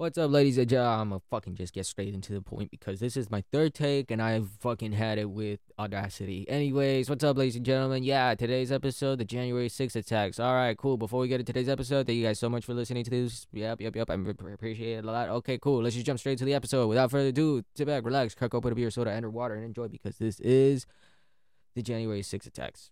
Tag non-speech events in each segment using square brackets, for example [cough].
What's up, ladies and gentlemen? I'm gonna fucking just get straight into the point because this is my third take and I've fucking had it with Audacity. Anyways, what's up, ladies and gentlemen? Yeah, today's episode, the January 6th attacks. All right, cool. Before we get into today's episode, thank you guys so much for listening to this. Yep, yep, yep. I appreciate it a lot. Okay, cool. Let's just jump straight to the episode. Without further ado, sit back, relax, crack open a beer, soda, and water, and enjoy because this is the January 6th attacks.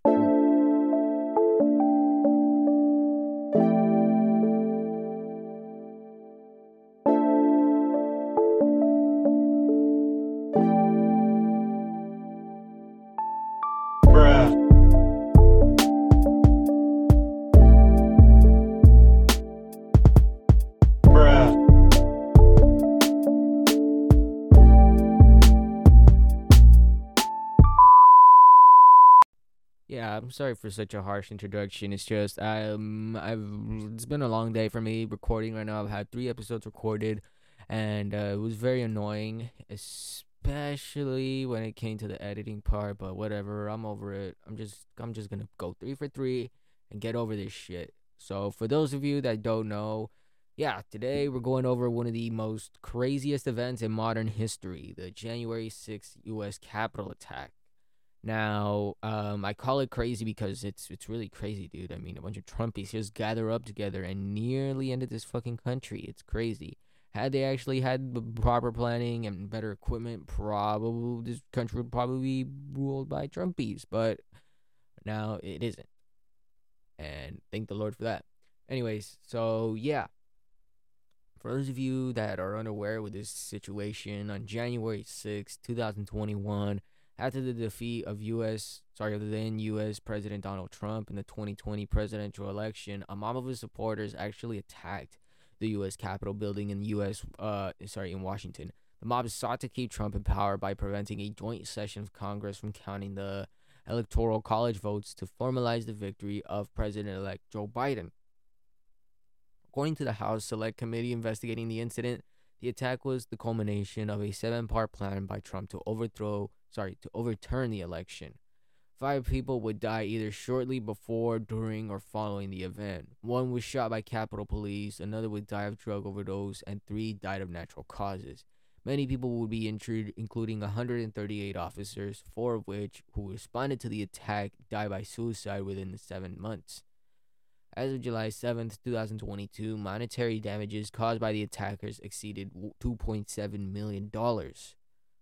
I'm sorry for such a harsh introduction. It's just um I've it's been a long day for me recording right now. I've had 3 episodes recorded and uh, it was very annoying, especially when it came to the editing part, but whatever. I'm over it. I'm just I'm just to go 3 for 3 and get over this shit. So, for those of you that don't know, yeah, today we're going over one of the most craziest events in modern history, the January 6th US Capitol attack. Now, um, I call it crazy because it's it's really crazy, dude. I mean, a bunch of Trumpies just gather up together and nearly ended this fucking country. It's crazy. Had they actually had the proper planning and better equipment, probably this country would probably be ruled by Trumpies. But now it isn't, and thank the Lord for that. Anyways, so yeah. For those of you that are unaware with this situation, on January 6, 2021, after the defeat of U.S. sorry, the then U.S. President Donald Trump in the 2020 presidential election, a mob of his supporters actually attacked the U.S. Capitol building in U.S. Uh, sorry, in Washington. The mob sought to keep Trump in power by preventing a joint session of Congress from counting the electoral college votes to formalize the victory of President-elect Joe Biden. According to the House Select Committee investigating the incident, the attack was the culmination of a seven-part plan by Trump to overthrow sorry, to overturn the election. Five people would die either shortly before, during, or following the event. One was shot by Capitol Police, another would die of drug overdose, and three died of natural causes. Many people would be injured, including 138 officers, four of which, who responded to the attack, died by suicide within the seven months. As of July 7, 2022, monetary damages caused by the attackers exceeded $2.7 million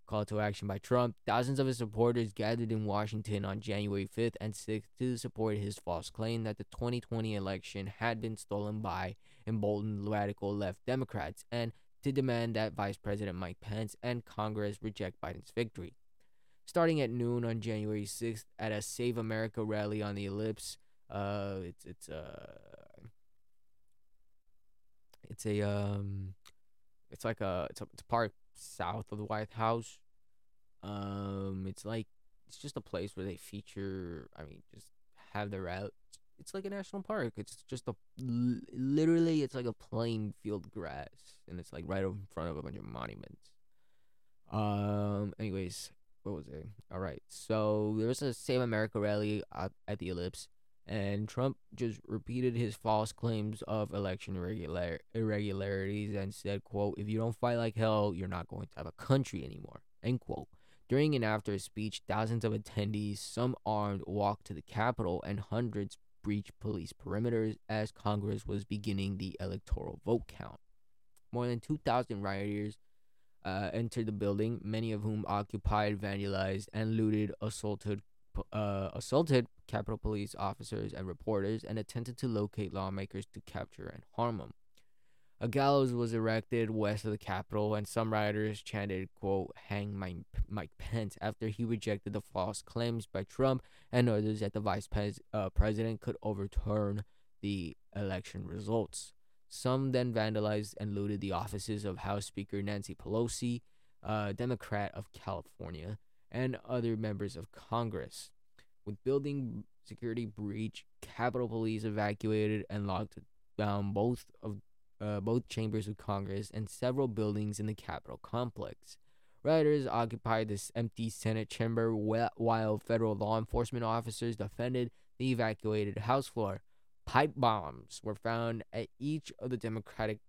call to action by Trump, thousands of his supporters gathered in Washington on January 5th and 6th to support his false claim that the 2020 election had been stolen by emboldened radical left Democrats and to demand that Vice President Mike Pence and Congress reject Biden's victory. Starting at noon on January 6th at a Save America rally on the Ellipse, uh, it's it's uh, it's a um, it's like a it's a, it's a park south of the White House. Um, it's like it's just a place where they feature. I mean, just have their route. It's like a national park. It's just a literally. It's like a plain field grass, and it's like right in front of a bunch of monuments. Um. Anyways, what was it? All right. So there was a Save America rally at, at the Ellipse, and Trump just repeated his false claims of election irregular irregularities and said, "quote If you don't fight like hell, you're not going to have a country anymore." End quote. During and after his speech, thousands of attendees, some armed, walked to the Capitol, and hundreds breached police perimeters as Congress was beginning the electoral vote count. More than 2,000 rioters uh, entered the building, many of whom occupied, vandalized, and looted, assaulted, uh, assaulted Capitol Police officers and reporters, and attempted to locate lawmakers to capture and harm them. A gallows was erected west of the Capitol, and some rioters chanted, quote, hang Mike, Pence after he rejected the false claims by Trump and others that the vice pres- uh, president could overturn the election results. Some then vandalized and looted the offices of House Speaker Nancy Pelosi, a Democrat of California, and other members of Congress. With building security breach, Capitol Police evacuated and locked down both of uh, both chambers of Congress and several buildings in the Capitol complex. Rioters occupied this empty Senate chamber while federal law enforcement officers defended the evacuated House floor. Pipe bombs were found at each of the Democratic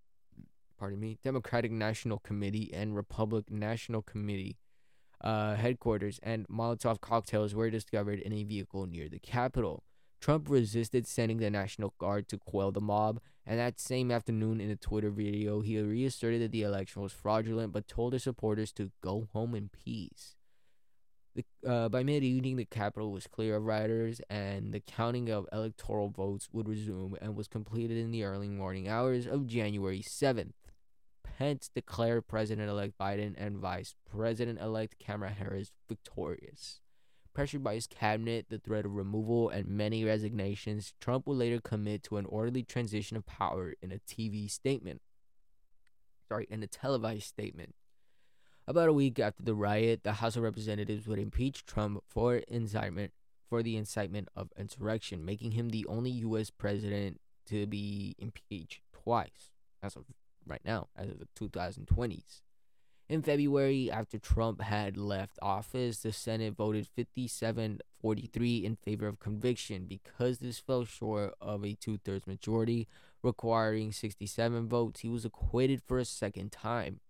pardon me, Democratic National Committee and Republican National Committee uh, headquarters, and Molotov cocktails were discovered in a vehicle near the Capitol. Trump resisted sending the National Guard to quell the mob, and that same afternoon in a Twitter video, he reasserted that the election was fraudulent but told his supporters to go home in peace. The, uh, by mid evening, the Capitol was clear of rioters, and the counting of electoral votes would resume and was completed in the early morning hours of January 7th. Pence declared President elect Biden and Vice President elect Kamala Harris victorious. Pressured by his cabinet, the threat of removal, and many resignations, Trump would later commit to an orderly transition of power in a TV statement. Sorry, in a televised statement. About a week after the riot, the House of Representatives would impeach Trump for incitement for the incitement of insurrection, making him the only U.S. president to be impeached twice as of right now, as of the 2020s. In February, after Trump had left office, the Senate voted 57 43 in favor of conviction. Because this fell short of a two thirds majority, requiring 67 votes, he was acquitted for a second time.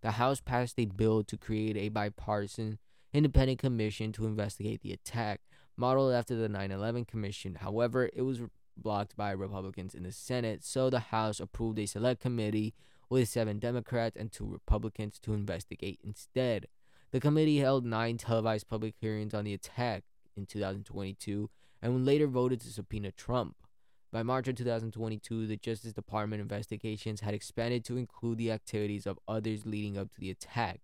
The House passed a bill to create a bipartisan independent commission to investigate the attack, modeled after the 9 11 Commission. However, it was blocked by Republicans in the Senate, so the House approved a select committee with seven Democrats and two Republicans to investigate instead. The committee held nine televised public hearings on the attack in 2022 and later voted to subpoena Trump. By March of 2022, the Justice Department investigations had expanded to include the activities of others leading up to the attack.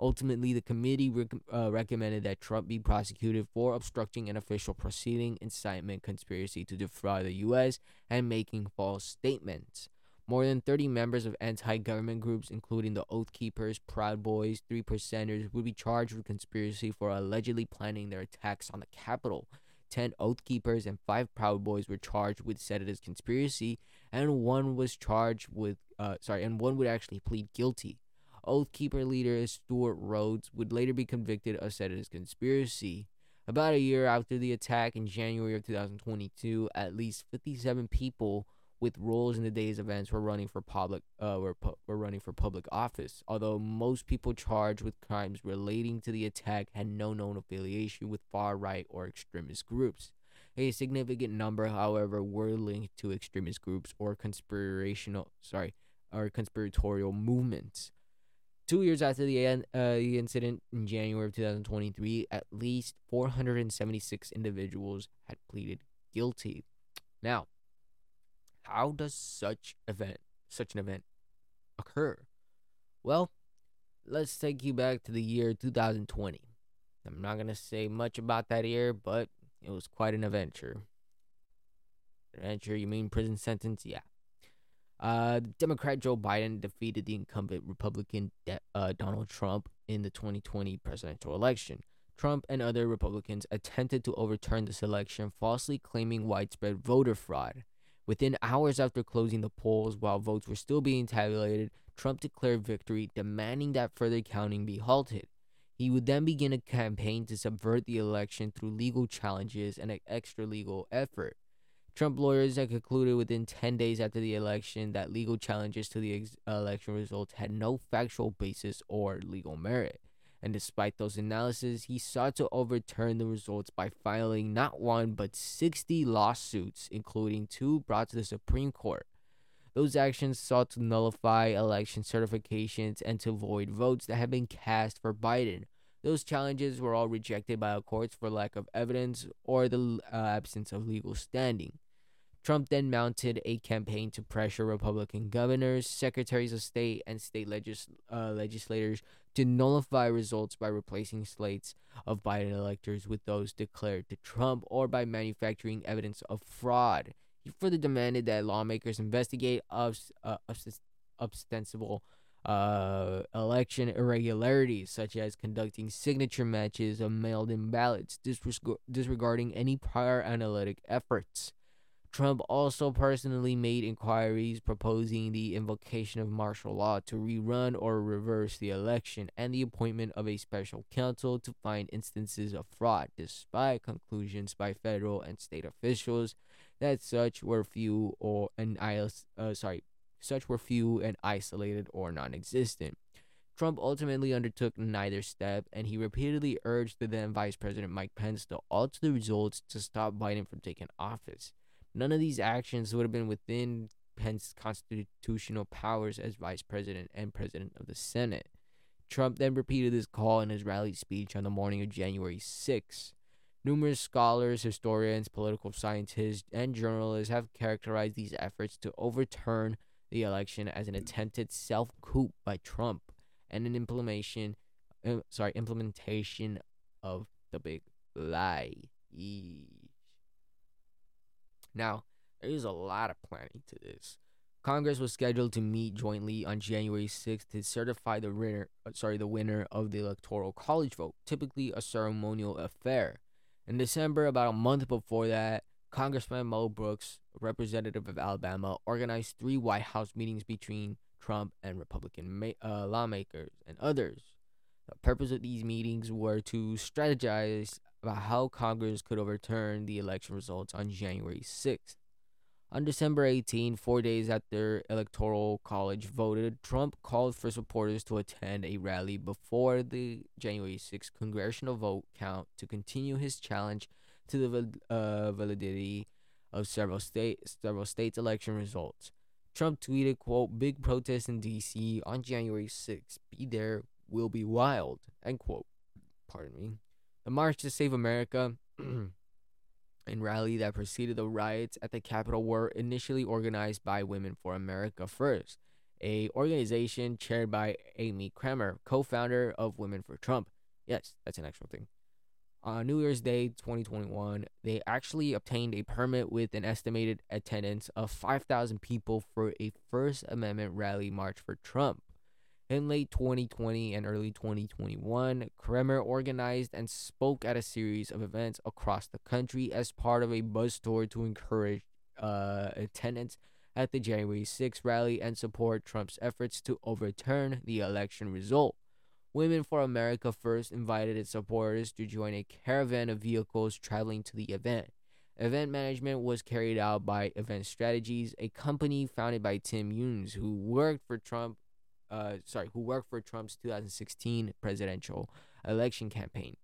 Ultimately, the committee rec- uh, recommended that Trump be prosecuted for obstructing an official proceeding, incitement, conspiracy to defraud the U.S., and making false statements. More than 30 members of anti government groups, including the Oath Keepers, Proud Boys, Three Percenters, would be charged with conspiracy for allegedly planning their attacks on the Capitol. 10 Oath Keepers and 5 Proud Boys were charged with seditious conspiracy, and one was charged with, uh, sorry, and one would actually plead guilty. Oath Keeper leader Stewart Rhodes would later be convicted of seditious conspiracy. About a year after the attack in January of 2022, at least 57 people with roles in the day's events were running for public uh were, pu- were running for public office. Although most people charged with crimes relating to the attack had no known affiliation with far right or extremist groups. A significant number, however, were linked to extremist groups or conspirational sorry or conspiratorial movements. Two years after the, uh, the incident in January of 2023, at least 476 individuals had pleaded guilty. Now, how does such event such an event occur? Well, let's take you back to the year 2020. I'm not gonna say much about that year, but it was quite an adventure. Adventure, you mean prison sentence? Yeah. Uh, Democrat Joe Biden defeated the incumbent Republican De- uh, Donald Trump in the 2020 presidential election. Trump and other Republicans attempted to overturn this election, falsely claiming widespread voter fraud. Within hours after closing the polls, while votes were still being tabulated, Trump declared victory, demanding that further counting be halted. He would then begin a campaign to subvert the election through legal challenges and an extra legal effort. Trump lawyers had concluded within 10 days after the election that legal challenges to the ex- election results had no factual basis or legal merit and despite those analyses, he sought to overturn the results by filing not one but 60 lawsuits, including two brought to the Supreme Court. Those actions sought to nullify election certifications and to void votes that had been cast for Biden. Those challenges were all rejected by courts for lack of evidence or the uh, absence of legal standing. Trump then mounted a campaign to pressure Republican governors, secretaries of state, and state legis- uh, legislators to nullify results by replacing slates of Biden electors with those declared to Trump or by manufacturing evidence of fraud. He further demanded that lawmakers investigate obs- uh, ostensible uh, election irregularities, such as conducting signature matches of mailed in ballots, disregarding any prior analytic efforts. Trump also personally made inquiries proposing the invocation of martial law to rerun or reverse the election and the appointment of a special counsel to find instances of fraud, despite conclusions by federal and state officials that such were few or and uh, sorry, such were few and isolated or non existent. Trump ultimately undertook neither step, and he repeatedly urged the then Vice President Mike Pence to alter the results to stop Biden from taking office. None of these actions would have been within Pence's constitutional powers as Vice President and President of the Senate. Trump then repeated this call in his rally speech on the morning of January 6. Numerous scholars, historians, political scientists, and journalists have characterized these efforts to overturn the election as an attempted self coup by Trump and an implementation, uh, sorry, implementation of the big lie. Now, there is a lot of planning to this. Congress was scheduled to meet jointly on January 6th to certify the winner, uh, sorry, the winner of the electoral college vote, typically a ceremonial affair. In December, about a month before that, Congressman Mo Brooks, representative of Alabama, organized three White House meetings between Trump and Republican ma- uh, lawmakers and others. The purpose of these meetings were to strategize about how Congress could overturn the election results on January 6th. On December 18, four days after Electoral College voted, Trump called for supporters to attend a rally before the January 6 congressional vote count to continue his challenge to the uh, validity of several state several states' election results. Trump tweeted, quote, big protest in DC on January 6th. Be there, will be wild, end quote. Pardon me. The March to Save America [clears throat] and rally that preceded the riots at the Capitol were initially organized by Women for America First, a organization chaired by Amy Kremer, co-founder of Women for Trump. Yes, that's an actual thing on New Year's Day 2021, they actually obtained a permit with an estimated attendance of 5,000 people for a First Amendment rally march for Trump. In late 2020 and early 2021, Kremer organized and spoke at a series of events across the country as part of a bus tour to encourage uh, attendance at the January 6 rally and support Trump's efforts to overturn the election result. Women for America First invited its supporters to join a caravan of vehicles traveling to the event. Event management was carried out by Event Strategies, a company founded by Tim Unes, who worked for Trump, uh, sorry, who worked for Trump's 2016 presidential election campaign.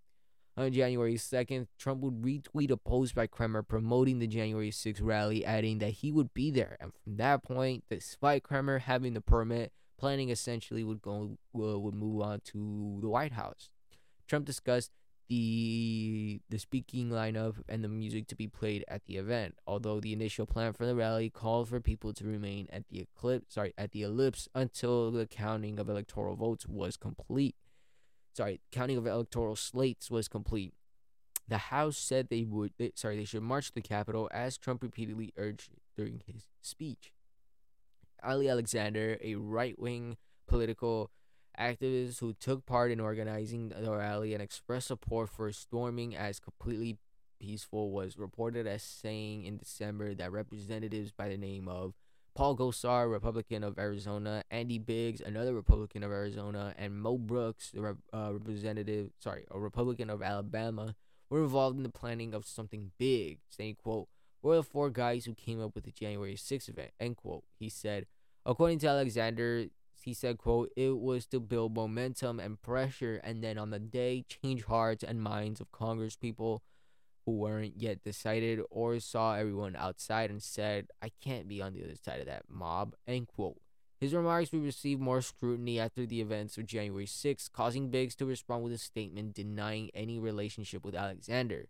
On January 2nd, Trump would retweet a post by Kremer promoting the January 6th rally, adding that he would be there. And from that point, despite Kremer having the permit, planning essentially would go uh, would move on to the White House. Trump discussed the the speaking lineup and the music to be played at the event. Although the initial plan for the rally called for people to remain at the eclipse, sorry, at the ellipse until the counting of electoral votes was complete. Sorry, counting of electoral slates was complete. The House said they would, they, sorry, they should march to the Capitol as Trump repeatedly urged during his speech. Ali Alexander, a right wing political activist who took part in organizing the rally and expressed support for storming as completely peaceful, was reported as saying in December that representatives by the name of Paul Gosar, Republican of Arizona, Andy Biggs, another Republican of Arizona, and Mo Brooks, the rep- uh, representative, sorry, a Republican of Alabama, were involved in the planning of something big, saying, quote, we're the four guys who came up with the January 6th event, end quote. He said, according to Alexander, he said, quote, it was to build momentum and pressure and then on the day change hearts and minds of Congress people who weren't yet decided or saw everyone outside and said, I can't be on the other side of that mob, end quote. His remarks would receive more scrutiny after the events of January 6, causing Biggs to respond with a statement denying any relationship with Alexander.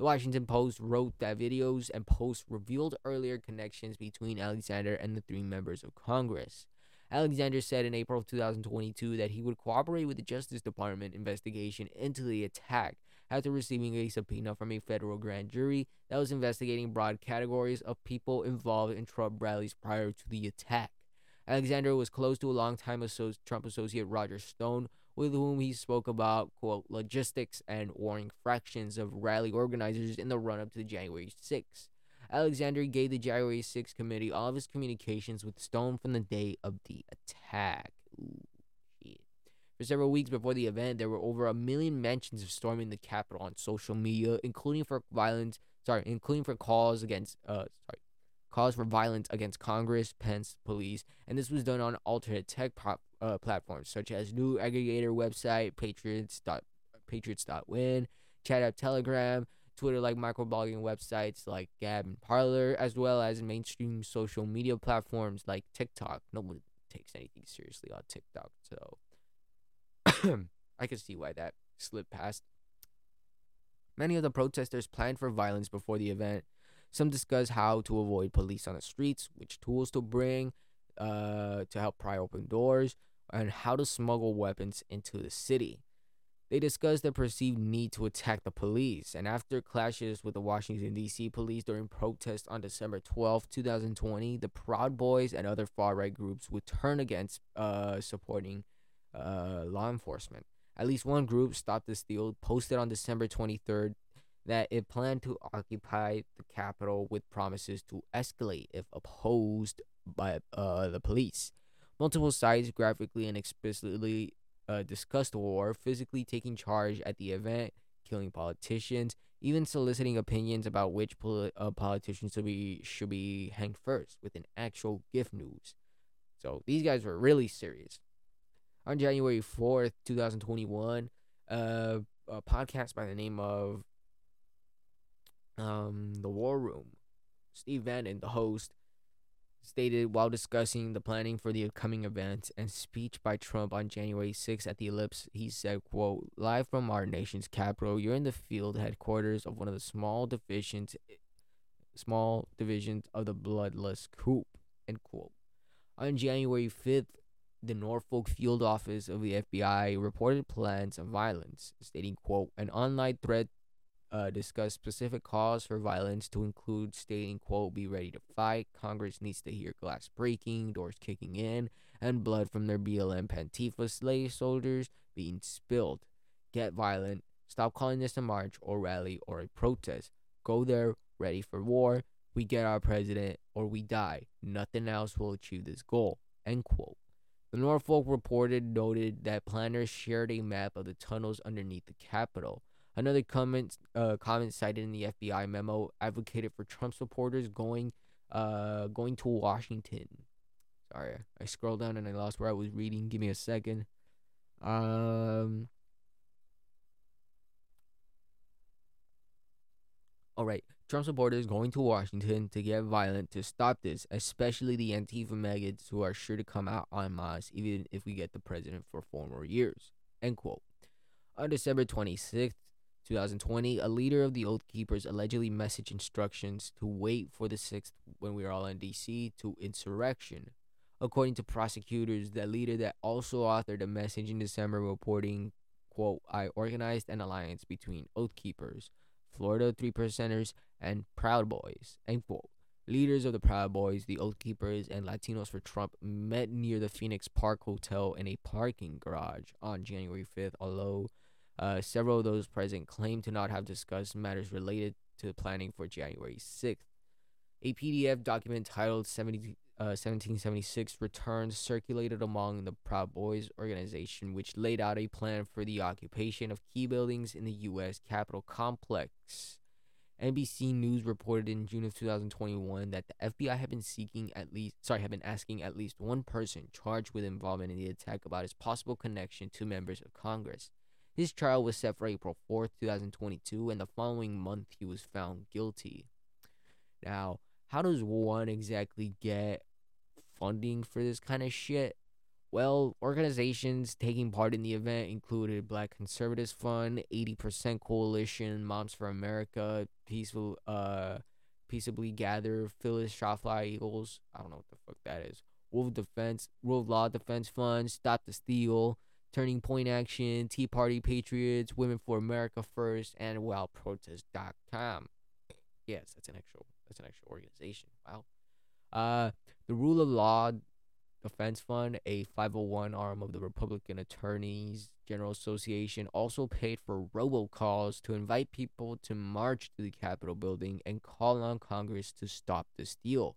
The Washington Post wrote that videos and posts revealed earlier connections between Alexander and the three members of Congress. Alexander said in April of 2022 that he would cooperate with the Justice Department investigation into the attack after receiving a subpoena from a federal grand jury that was investigating broad categories of people involved in Trump rallies prior to the attack. Alexander was close to a longtime Trump associate Roger Stone, with whom he spoke about, quote, logistics and warring fractions of rally organizers in the run up to January 6. Alexander gave the January 6 committee all of his communications with Stone from the day of the attack. Ooh. For several weeks before the event, there were over a million mentions of storming the Capitol on social media, including for violence, sorry, including for calls against, uh, sorry, calls for violence against Congress, Pence, police, and this was done on alternate tech pro- uh, platforms such as new aggregator website, Patriots dot Patriots.win, chat app Telegram, Twitter like microblogging websites like Gab and Parler, as well as mainstream social media platforms like TikTok. No one takes anything seriously on TikTok, so [coughs] I can see why that slipped past. Many of the protesters planned for violence before the event. Some discuss how to avoid police on the streets, which tools to bring uh, to help pry open doors, and how to smuggle weapons into the city. They discussed the perceived need to attack the police, and after clashes with the Washington, D.C. police during protests on December 12, 2020, the Proud Boys and other far right groups would turn against uh, supporting uh, law enforcement. At least one group, Stop the Steal, posted on December 23rd that it planned to occupy the Capitol with promises to escalate if opposed by uh, the police. Multiple sites graphically and explicitly uh, discussed war, physically taking charge at the event, killing politicians, even soliciting opinions about which poli- uh, politicians should be should be hanged first with an actual gift news. So these guys were really serious. On January fourth, two thousand twenty one, uh, a podcast by the name of um the War Room, Steve Bannon, the host, stated while discussing the planning for the upcoming event and speech by Trump on January 6 at the Ellipse, he said, quote, Live from our nation's capital, you're in the field headquarters of one of the small divisions small divisions of the bloodless coup, end quote. On January 5th, the Norfolk field office of the FBI reported plans of violence, stating, quote, an online threat uh, discuss specific cause for violence to include stating, quote, be ready to fight. Congress needs to hear glass breaking, doors kicking in, and blood from their BLM Pantifa slave soldiers being spilled. Get violent. Stop calling this a march or rally or a protest. Go there, ready for war. We get our president or we die. Nothing else will achieve this goal. End quote. The Norfolk reported noted that planners shared a map of the tunnels underneath the Capitol. Another comment, uh, comment cited in the FBI memo advocated for Trump supporters going, uh, going to Washington. Sorry, I scrolled down and I lost where I was reading. Give me a second. Um. All right, Trump supporters going to Washington to get violent to stop this, especially the Antifa maggots who are sure to come out en masse even if we get the president for four more years. End quote. On December 26th, 2020, a leader of the Oath Keepers allegedly messaged instructions to wait for the 6th when we were all in DC to insurrection. According to prosecutors, the leader that also authored a message in December reporting, quote, I organized an alliance between Oath Keepers, Florida Three Percenters, and Proud Boys, end quote. Leaders of the Proud Boys, the Oath Keepers, and Latinos for Trump met near the Phoenix Park Hotel in a parking garage on January 5th, although uh, several of those present claimed to not have discussed matters related to the planning for January 6th. A PDF document titled 70, uh, 1776 Returns circulated among the Proud Boys organization, which laid out a plan for the occupation of key buildings in the U.S. Capitol complex. NBC News reported in June of 2021 that the FBI had been seeking at least sorry had been asking at least one person charged with involvement in the attack about his possible connection to members of Congress. His trial was set for April 4th, 2022, and the following month he was found guilty. Now, how does one exactly get funding for this kind of shit? Well, organizations taking part in the event included Black Conservatives Fund, 80% Coalition, Moms for America, Peaceful uh Peaceably Gather, Phyllis Schlafly Eagles, I don't know what the fuck that is. Wolf Defense, Wolf Law Defense Fund, Stop the Steal, Turning Point Action, Tea Party Patriots, Women for America First, and WildProtest.com. Yes, that's an actual that's an actual organization. Wow. Uh, the Rule of Law Defense Fund, a 501 arm of the Republican Attorneys General Association, also paid for robocalls to invite people to march to the Capitol building and call on Congress to stop the steal.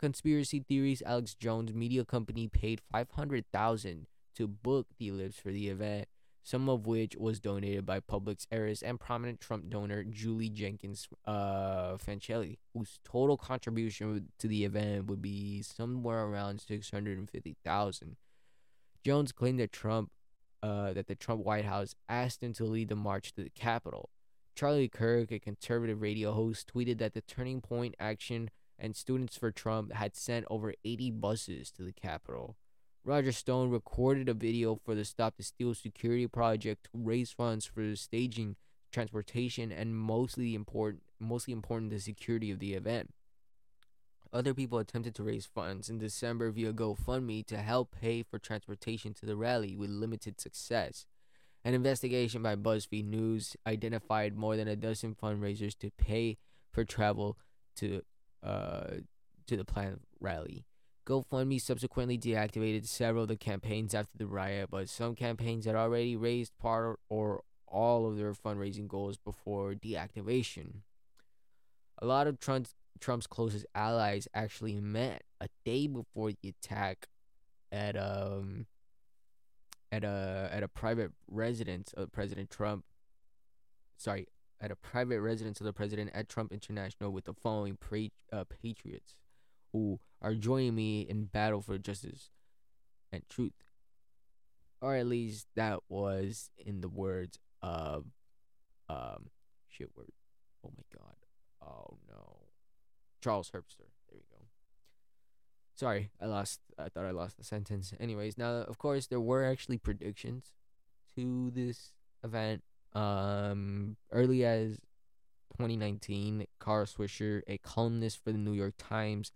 Conspiracy theories: Alex Jones media company paid 500,000 to book the ellipse for the event. some of which was donated by Publix heiress and prominent Trump donor Julie Jenkins uh, Fancelli, whose total contribution to the event would be somewhere around 650000 Jones claimed that Trump uh, that the Trump White House asked him to lead the march to the Capitol. Charlie Kirk, a conservative radio host, tweeted that the Turning Point Action and Students for Trump had sent over 80 buses to the Capitol. Roger Stone recorded a video for the Stop the Steal security project to raise funds for staging, transportation, and mostly important, mostly important the security of the event. Other people attempted to raise funds in December via GoFundMe to help pay for transportation to the rally with limited success. An investigation by BuzzFeed News identified more than a dozen fundraisers to pay for travel to uh, to the planned rally. GoFundMe subsequently deactivated several of the campaigns after the riot, but some campaigns had already raised part or all of their fundraising goals before deactivation. A lot of Trump's, Trump's closest allies actually met a day before the attack at um at a at a private residence of President Trump. Sorry, at a private residence of the president at Trump International with the following pra- uh, patriots who are joining me in battle for justice and truth. Or at least that was in the words of um shit word. Oh my god. Oh no. Charles Herbster. There you go. Sorry, I lost I thought I lost the sentence. Anyways, now of course there were actually predictions to this event. Um early as 2019, Kara Swisher, a columnist for the New York Times,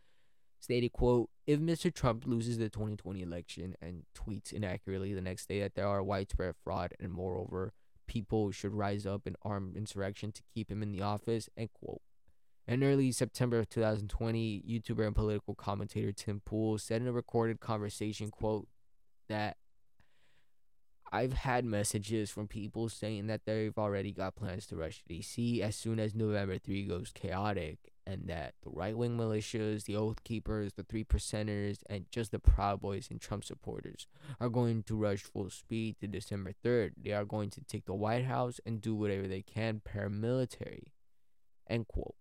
stated, quote, if Mr. Trump loses the 2020 election and tweets inaccurately the next day that there are widespread fraud and moreover, people should rise up in armed insurrection to keep him in the office, end quote. In early September of 2020, YouTuber and political commentator Tim Pool said in a recorded conversation, quote, that I've had messages from people saying that they've already got plans to rush DC as soon as November 3 goes chaotic and that the right wing militias, the Oath Keepers, the Three Percenters, and just the Proud Boys and Trump supporters are going to rush full speed to December 3rd. They are going to take the White House and do whatever they can paramilitary. End quote.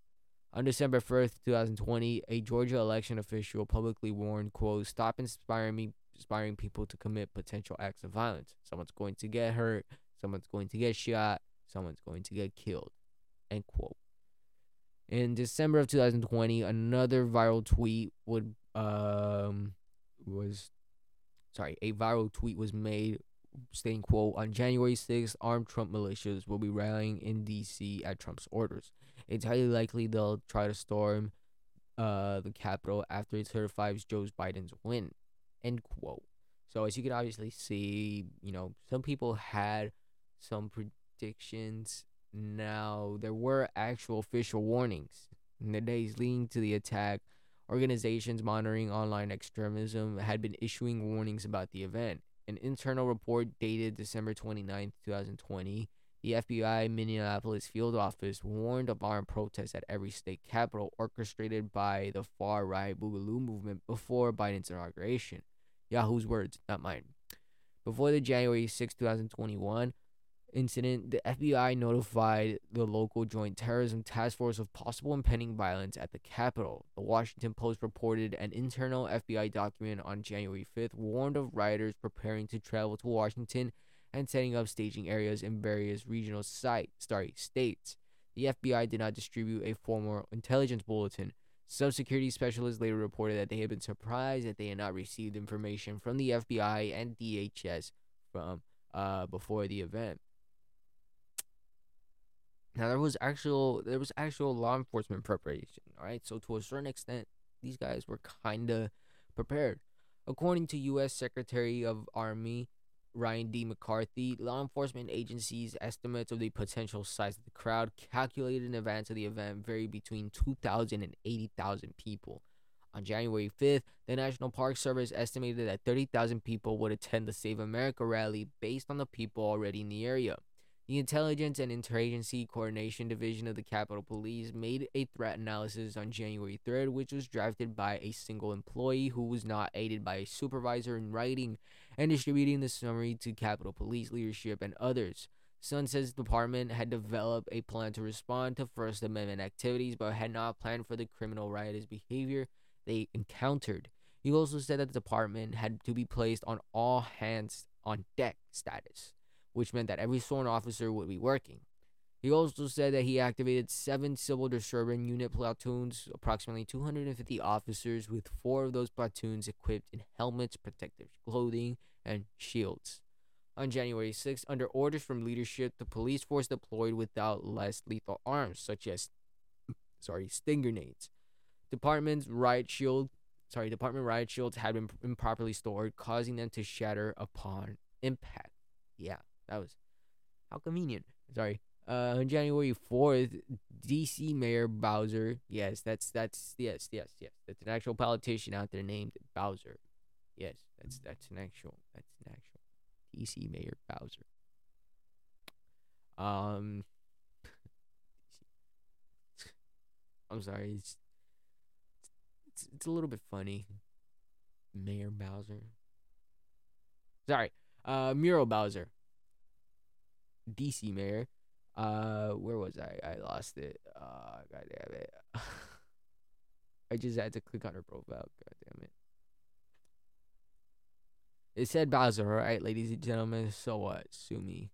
On December 1st, 2020, a Georgia election official publicly warned, quote, stop inspiring me inspiring people to commit potential acts of violence. Someone's going to get hurt, someone's going to get shot, someone's going to get killed. End quote. In December of 2020, another viral tweet would um was sorry, a viral tweet was made stating quote on January 6th, armed Trump militias will be rallying in DC at Trump's orders. It's highly likely they'll try to storm uh the Capitol after it certifies Joe Biden's win. End quote. So as you can obviously see, you know, some people had some predictions now, there were actual official warnings in the days leading to the attack. Organizations monitoring online extremism had been issuing warnings about the event. An internal report dated December 29, 2020, the FBI Minneapolis field office warned of armed protests at every state capital orchestrated by the far right Boogaloo movement before Biden's inauguration. Yahoo's words, not mine. Before the January 6, 2021, incident, the FBI notified the local Joint Terrorism Task Force of possible impending violence at the Capitol. The Washington Post reported an internal FBI document on January 5th warned of rioters preparing to travel to Washington and setting up staging areas in various regional site, sorry, states. The FBI did not distribute a formal intelligence bulletin. Some security specialists later reported that they had been surprised that they had not received information from the FBI and DHS from uh, before the event. Now there was actual there was actual law enforcement preparation, all right? So to a certain extent, these guys were kind of prepared. According to US Secretary of Army Ryan D. McCarthy, law enforcement agencies' estimates of the potential size of the crowd calculated in advance of the event vary between 2,000 and 80,000 people. On January 5th, the National Park Service estimated that 30,000 people would attend the Save America rally based on the people already in the area. The Intelligence and Interagency Coordination Division of the Capitol Police made a threat analysis on January 3rd, which was drafted by a single employee who was not aided by a supervisor in writing and distributing the summary to Capitol Police leadership and others. Sund says the department had developed a plan to respond to First Amendment activities, but had not planned for the criminal riotous behavior they encountered. He also said that the department had to be placed on all hands on deck status, which meant that every sworn officer would be working. He also said that he activated seven civil disturbance unit platoons, approximately 250 officers, with four of those platoons equipped in helmets, protective clothing, and shields. On January 6, under orders from leadership, the police force deployed without less lethal arms, such as sorry, sting grenades. Department's riot shield, sorry, department riot shields had been improperly stored, causing them to shatter upon impact. Yeah, that was how convenient. Sorry. Uh, on January 4th, DC Mayor Bowser, yes, that's that's yes, yes, yes. That's an actual politician out there named Bowser. Yes, that's that's an actual that's an actual DC Mayor Bowser. Um [laughs] I'm sorry, it's it's, it's a little bit funny. Mayor Bowser. Sorry. Uh Muriel Bowser. DC Mayor. Uh, where was I? I lost it. Uh, god damn it. [laughs] I just had to click on her profile. God damn it. It said Bowser, alright, ladies and gentlemen. So what? Sue me.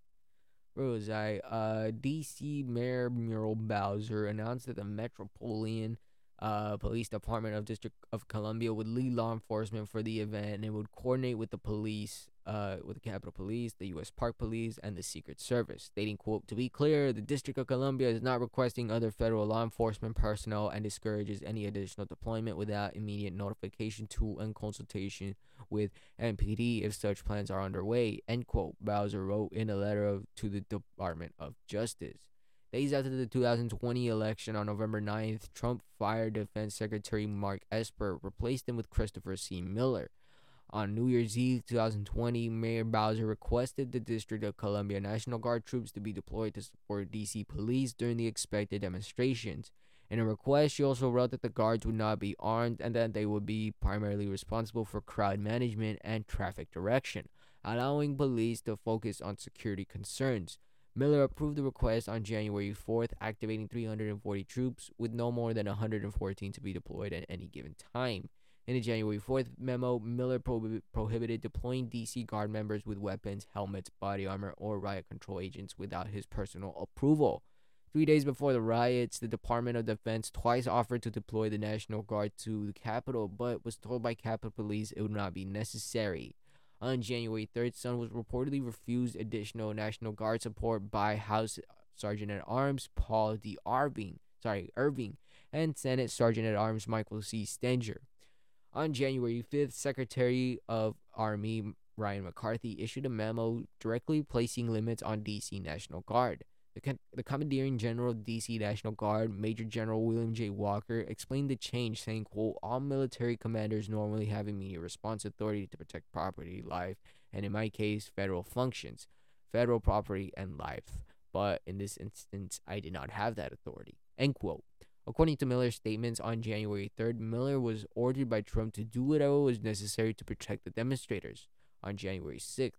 Where was I? Uh, DC Mayor Muriel Bowser announced that the Metropolitan uh, Police Department of District of Columbia would lead law enforcement for the event and would coordinate with the police, uh, with the Capitol Police, the U.S. Park Police, and the Secret Service, stating, "quote To be clear, the District of Columbia is not requesting other federal law enforcement personnel and discourages any additional deployment without immediate notification to and consultation with MPD if such plans are underway." End quote. Bowser wrote in a letter of, to the Department of Justice. Days after the 2020 election on November 9th, Trump fired Defense Secretary Mark Esper, replaced him with Christopher C. Miller. On New Year's Eve 2020, Mayor Bowser requested the District of Columbia National Guard troops to be deployed to support DC police during the expected demonstrations. In a request, she also wrote that the guards would not be armed and that they would be primarily responsible for crowd management and traffic direction, allowing police to focus on security concerns. Miller approved the request on January 4th, activating 340 troops, with no more than 114 to be deployed at any given time. In a January 4th memo, Miller prohib- prohibited deploying DC Guard members with weapons, helmets, body armor, or riot control agents without his personal approval. Three days before the riots, the Department of Defense twice offered to deploy the National Guard to the Capitol, but was told by Capitol Police it would not be necessary. On January 3rd, Sund was reportedly refused additional National Guard support by House Sergeant at Arms Paul D. Irving, sorry, Irving, and Senate Sergeant at Arms Michael C. Stenger. On January 5th, Secretary of Army Ryan McCarthy issued a memo directly placing limits on DC National Guard. The, the Commanding General of DC National Guard, Major General William J. Walker, explained the change, saying, quote, All military commanders normally have immediate response authority to protect property, life, and in my case, federal functions, federal property, and life. But in this instance, I did not have that authority. End quote. According to Miller's statements on January 3rd, Miller was ordered by Trump to do whatever was necessary to protect the demonstrators. On January 6th,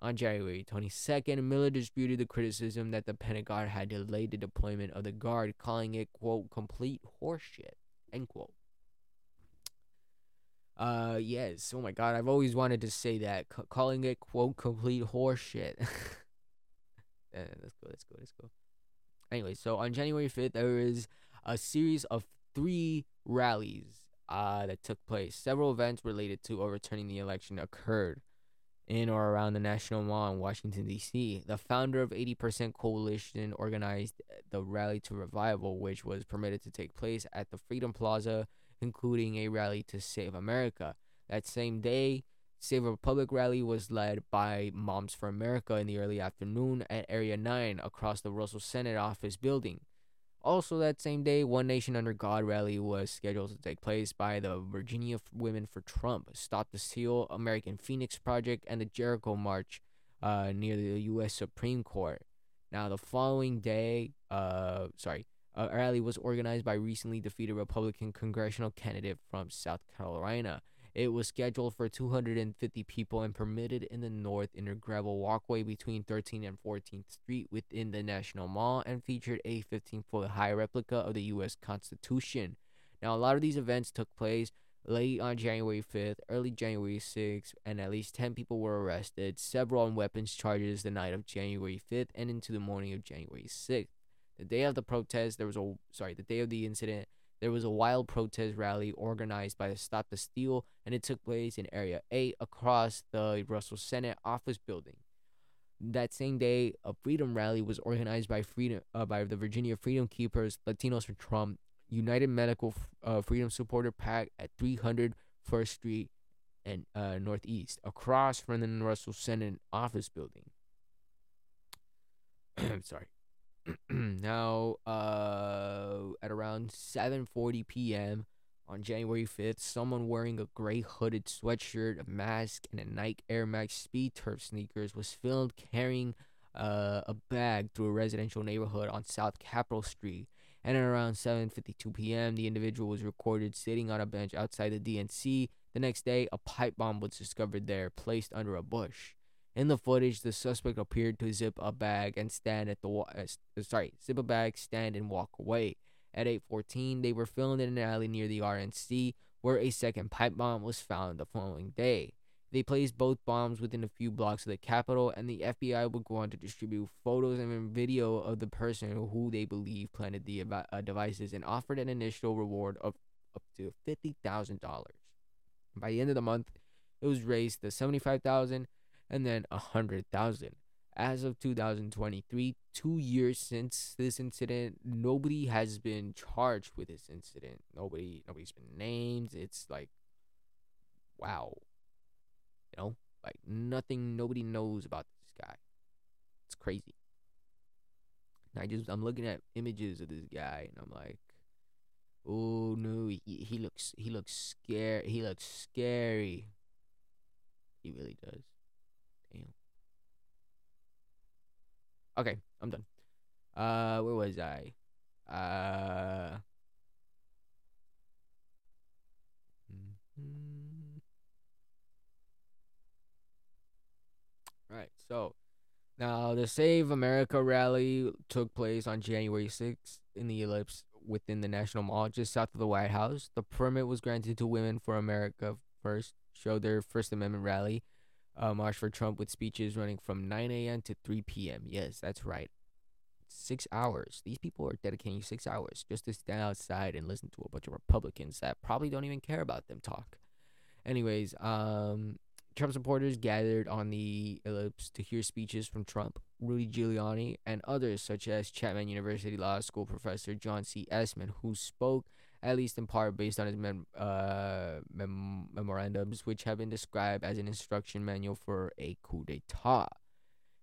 on January 22nd, Miller disputed the criticism that the Pentagon had delayed the deployment of the Guard, calling it, quote, complete horseshit, end quote. Uh, yes. Oh my god, I've always wanted to say that. C- calling it, quote, complete horseshit. [laughs] uh, let's go, let's go, let's go. Anyway, so on January 5th, there was a series of three rallies uh, that took place. Several events related to overturning the election occurred in or around the National Mall in Washington, D.C. The founder of 80% Coalition organized the Rally to Revival, which was permitted to take place at the Freedom Plaza, including a rally to save America. That same day, Save a Republic rally was led by Moms for America in the early afternoon at Area 9 across the Russell Senate office building. Also, that same day, One Nation Under God rally was scheduled to take place by the Virginia Women for Trump, Stop the Steal, American Phoenix Project, and the Jericho March uh, near the U.S. Supreme Court. Now, the following day, uh, sorry, a rally was organized by recently defeated Republican congressional candidate from South Carolina, It was scheduled for 250 people and permitted in the north inner gravel walkway between 13th and 14th Street within the National Mall and featured a 15 foot high replica of the U.S. Constitution. Now, a lot of these events took place late on January 5th, early January 6th, and at least 10 people were arrested, several on weapons charges the night of January 5th and into the morning of January 6th. The day of the protest, there was a sorry, the day of the incident, there was a wild protest rally organized by the Stop the Steal, and it took place in Area 8 across the Russell Senate office building. That same day, a freedom rally was organized by freedom uh, by the Virginia Freedom Keepers, Latinos for Trump, United Medical uh, Freedom Supporter Pack at 300 First Street and uh, Northeast, across from the Russell Senate office building. I'm [clears throat] Sorry. [clears throat] now, uh, at around 7:40 p.m. on January 5th, someone wearing a gray hooded sweatshirt, a mask, and a Nike Air Max Speed Turf sneakers was filmed carrying uh, a bag through a residential neighborhood on South Capitol Street. And at around 7:52 p.m., the individual was recorded sitting on a bench outside the DNC. The next day, a pipe bomb was discovered there, placed under a bush. In the footage, the suspect appeared to zip a bag and stand at the wa- uh, sorry, zip a bag, stand and walk away. At 8:14, they were filmed in an alley near the RNC, where a second pipe bomb was found the following day. They placed both bombs within a few blocks of the Capitol, and the FBI would go on to distribute photos and video of the person who they believe planted the uh, devices and offered an initial reward of up to fifty thousand dollars. By the end of the month, it was raised to seventy-five thousand and then a hundred thousand. As of 2023, two years since this incident, nobody has been charged with this incident. Nobody, nobody's been named. It's like, wow, you know, like nothing. Nobody knows about this guy. It's crazy. And I just, I'm looking at images of this guy, and I'm like, oh no, he, he looks, he looks scared. He looks scary. He really does. Damn. Okay, I'm done. Uh, where was I? Uh. Mm-hmm. Right, so now the Save America rally took place on January 6th in the ellipse within the National Mall just south of the White House. The permit was granted to Women for America First, show their First Amendment rally uh, March for Trump with speeches running from 9 a.m. to 3 p.m. Yes, that's right. Six hours. These people are dedicating six hours just to stand outside and listen to a bunch of Republicans that probably don't even care about them talk. Anyways, um, Trump supporters gathered on the ellipse to hear speeches from Trump, Rudy Giuliani, and others, such as Chapman University Law School professor John C. Eastman, who spoke at least in part based on his mem- uh, mem- memorandums, which have been described as an instruction manual for a coup d'etat.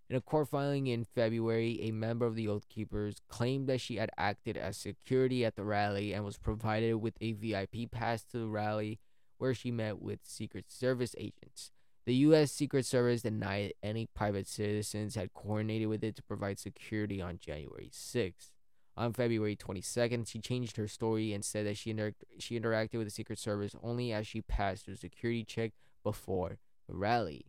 In a court filing in February, a member of the Oath Keepers claimed that she had acted as security at the rally and was provided with a VIP pass to the rally where she met with Secret Service agents. The U.S. Secret Service denied any private citizens had coordinated with it to provide security on January 6th. On February 22nd, she changed her story and said that she inter- she interacted with the Secret Service only as she passed her security check before the rally.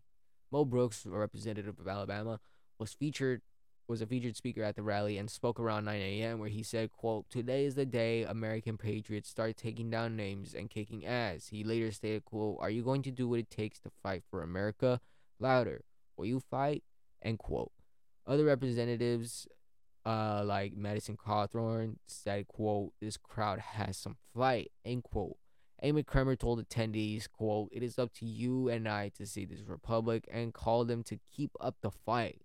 Mo Brooks, a representative of Alabama, was featured was a featured speaker at the rally and spoke around 9 a.m. where he said, quote, Today is the day American patriots start taking down names and kicking ass. He later stated, quote, Are you going to do what it takes to fight for America? Louder. Will you fight? End quote. Other representatives uh, like Madison Cawthorn said, quote, this crowd has some fight, end quote. Amy Kramer told attendees, quote, it is up to you and I to see this republic and call them to keep up the fight.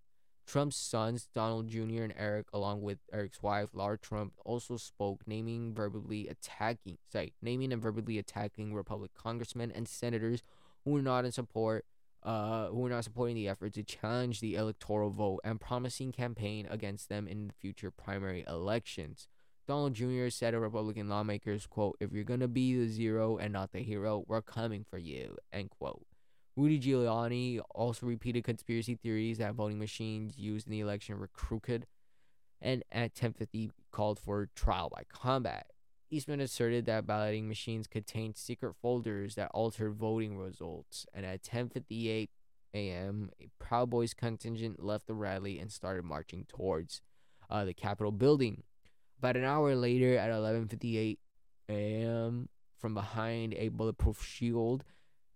Trump's sons, Donald Jr. and Eric, along with Eric's wife, Lara Trump, also spoke, naming verbally attacking, sorry, naming and verbally attacking Republican congressmen and senators who were not in support uh, who are not supporting the effort to challenge the electoral vote and promising campaign against them in future primary elections. Donald Jr. said to Republican lawmakers, quote, if you're gonna be the zero and not the hero, we're coming for you, end quote. Rudy Giuliani also repeated conspiracy theories that voting machines used in the election were crooked and at 1050 called for trial by combat. Eastman asserted that balloting machines contained secret folders that altered voting results, and at 10:58 a.m., a Proud Boys contingent left the rally and started marching towards uh, the Capitol building. About an hour later, at 11:58 a.m., from behind a bulletproof shield,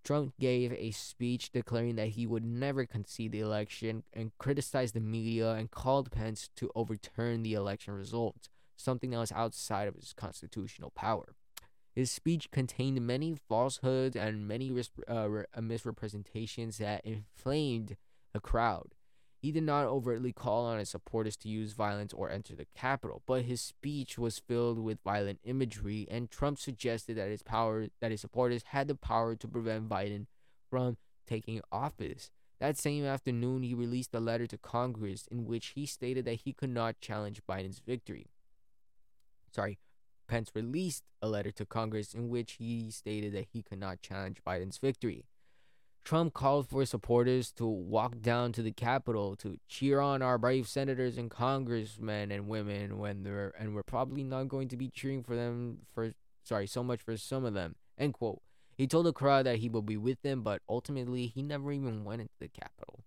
Trump gave a speech declaring that he would never concede the election and criticized the media and called Pence to overturn the election results something that was outside of his constitutional power. His speech contained many falsehoods and many uh, uh, misrepresentations that inflamed the crowd. He did not overtly call on his supporters to use violence or enter the Capitol, but his speech was filled with violent imagery, and Trump suggested that his power that his supporters had the power to prevent Biden from taking office. That same afternoon, he released a letter to Congress in which he stated that he could not challenge Biden's victory sorry, Pence released a letter to Congress in which he stated that he could not challenge Biden's victory. Trump called for supporters to walk down to the Capitol to cheer on our brave senators and congressmen and women when they're and we're probably not going to be cheering for them for sorry so much for some of them. End quote. He told the crowd that he would be with them, but ultimately he never even went into the Capitol.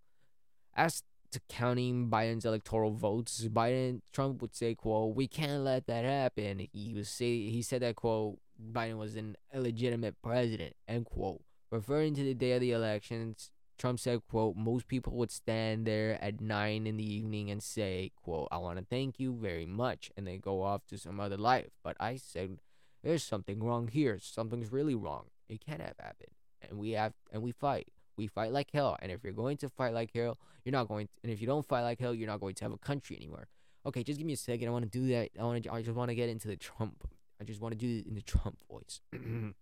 Asked to counting Biden's electoral votes, Biden Trump would say, "quote We can't let that happen." He was say he said that quote Biden was an illegitimate president. End quote. Referring to the day of the elections, Trump said, "quote Most people would stand there at nine in the evening and say, quote I want to thank you very much,' and they go off to some other life." But I said, "There's something wrong here. Something's really wrong. It can't have happened." And we have and we fight. We fight like hell. And if you're going to fight like hell, you're not going. To, and if you don't fight like hell, you're not going to have a country anymore. Okay, just give me a second. I want to do that. I want to. I just want to get into the Trump. I just want to do it in the Trump voice. [clears throat]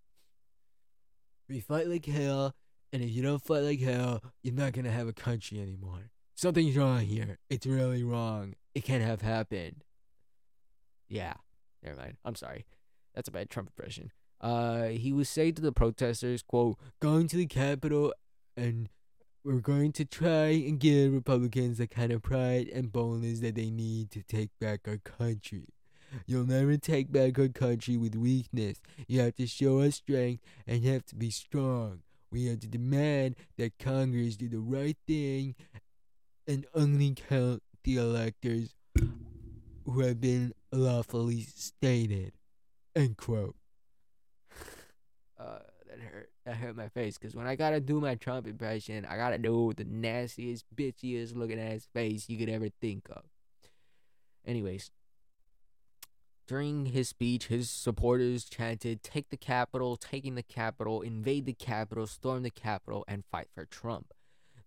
we fight like hell, and if you don't fight like hell, you're not gonna have a country anymore. Something's wrong here. It's really wrong. It can't have happened. Yeah, never mind. I'm sorry. That's a bad Trump impression. Uh, he was saying to the protesters, "quote Going to the Capitol and we're going to try and give Republicans the kind of pride and boldness that they need to take back our country. You'll never take back our country with weakness. You have to show us strength and you have to be strong. We have to demand that Congress do the right thing and only count the electors who have been lawfully stated. End quote. Uh, that hurt my face because when I gotta do my Trump impression, I gotta do the nastiest, bitchiest looking ass face you could ever think of. Anyways, during his speech, his supporters chanted, Take the Capitol, taking the Capitol, invade the Capitol, storm the Capitol, and fight for Trump.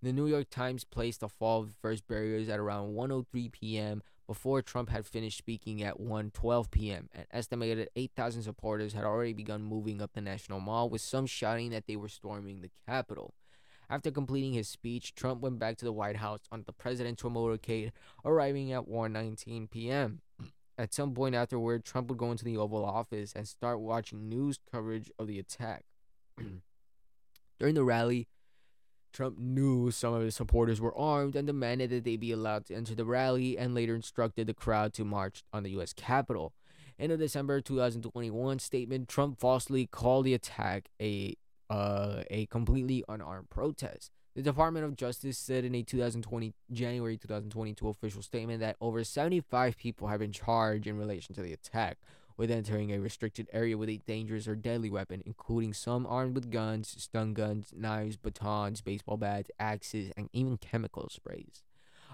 The New York Times placed the fall of the first barriers at around 1:03 p.m before Trump had finished speaking at 1:12 p.m. An estimated 8,000 supporters had already begun moving up the National Mall, with some shouting that they were storming the Capitol. After completing his speech, Trump went back to the White House on the presidential motorcade, arriving at 1:19 p.m. [clears throat] At some point afterward, Trump would go into the Oval Office and start watching news coverage of the attack. [clears throat] During the rally, Trump knew some of his supporters were armed and demanded that they be allowed to enter the rally and later instructed the crowd to march on the U.S. Capitol. In a December 2021 statement, Trump falsely called the attack a uh, a completely unarmed protest. The Department of Justice said in a 2020 January 2022 official statement that over 75 people have been charged in relation to the attack, with entering a restricted area with a dangerous or deadly weapon, including some armed with guns, stun guns, knives, batons, baseball bats, axes, and even chemical sprays.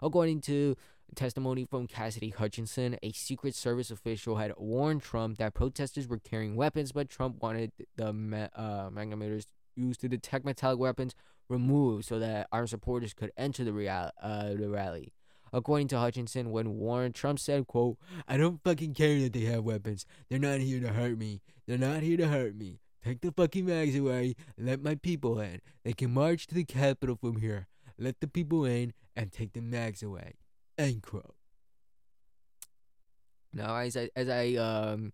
According to testimony from Cassidy Hutchinson, a Secret Service official had warned Trump that protesters were carrying weapons, but Trump wanted the uh, magnetometers used to detect metallic weapons removed so that armed supporters could enter the, real- uh, the rally. According to Hutchinson, when Warren Trump said, quote, I don't fucking care that they have weapons. They're not here to hurt me. They're not here to hurt me. Take the fucking mags away. Let my people in. They can march to the Capitol from here. Let the people in and take the mags away. End quote. Now, as I as I um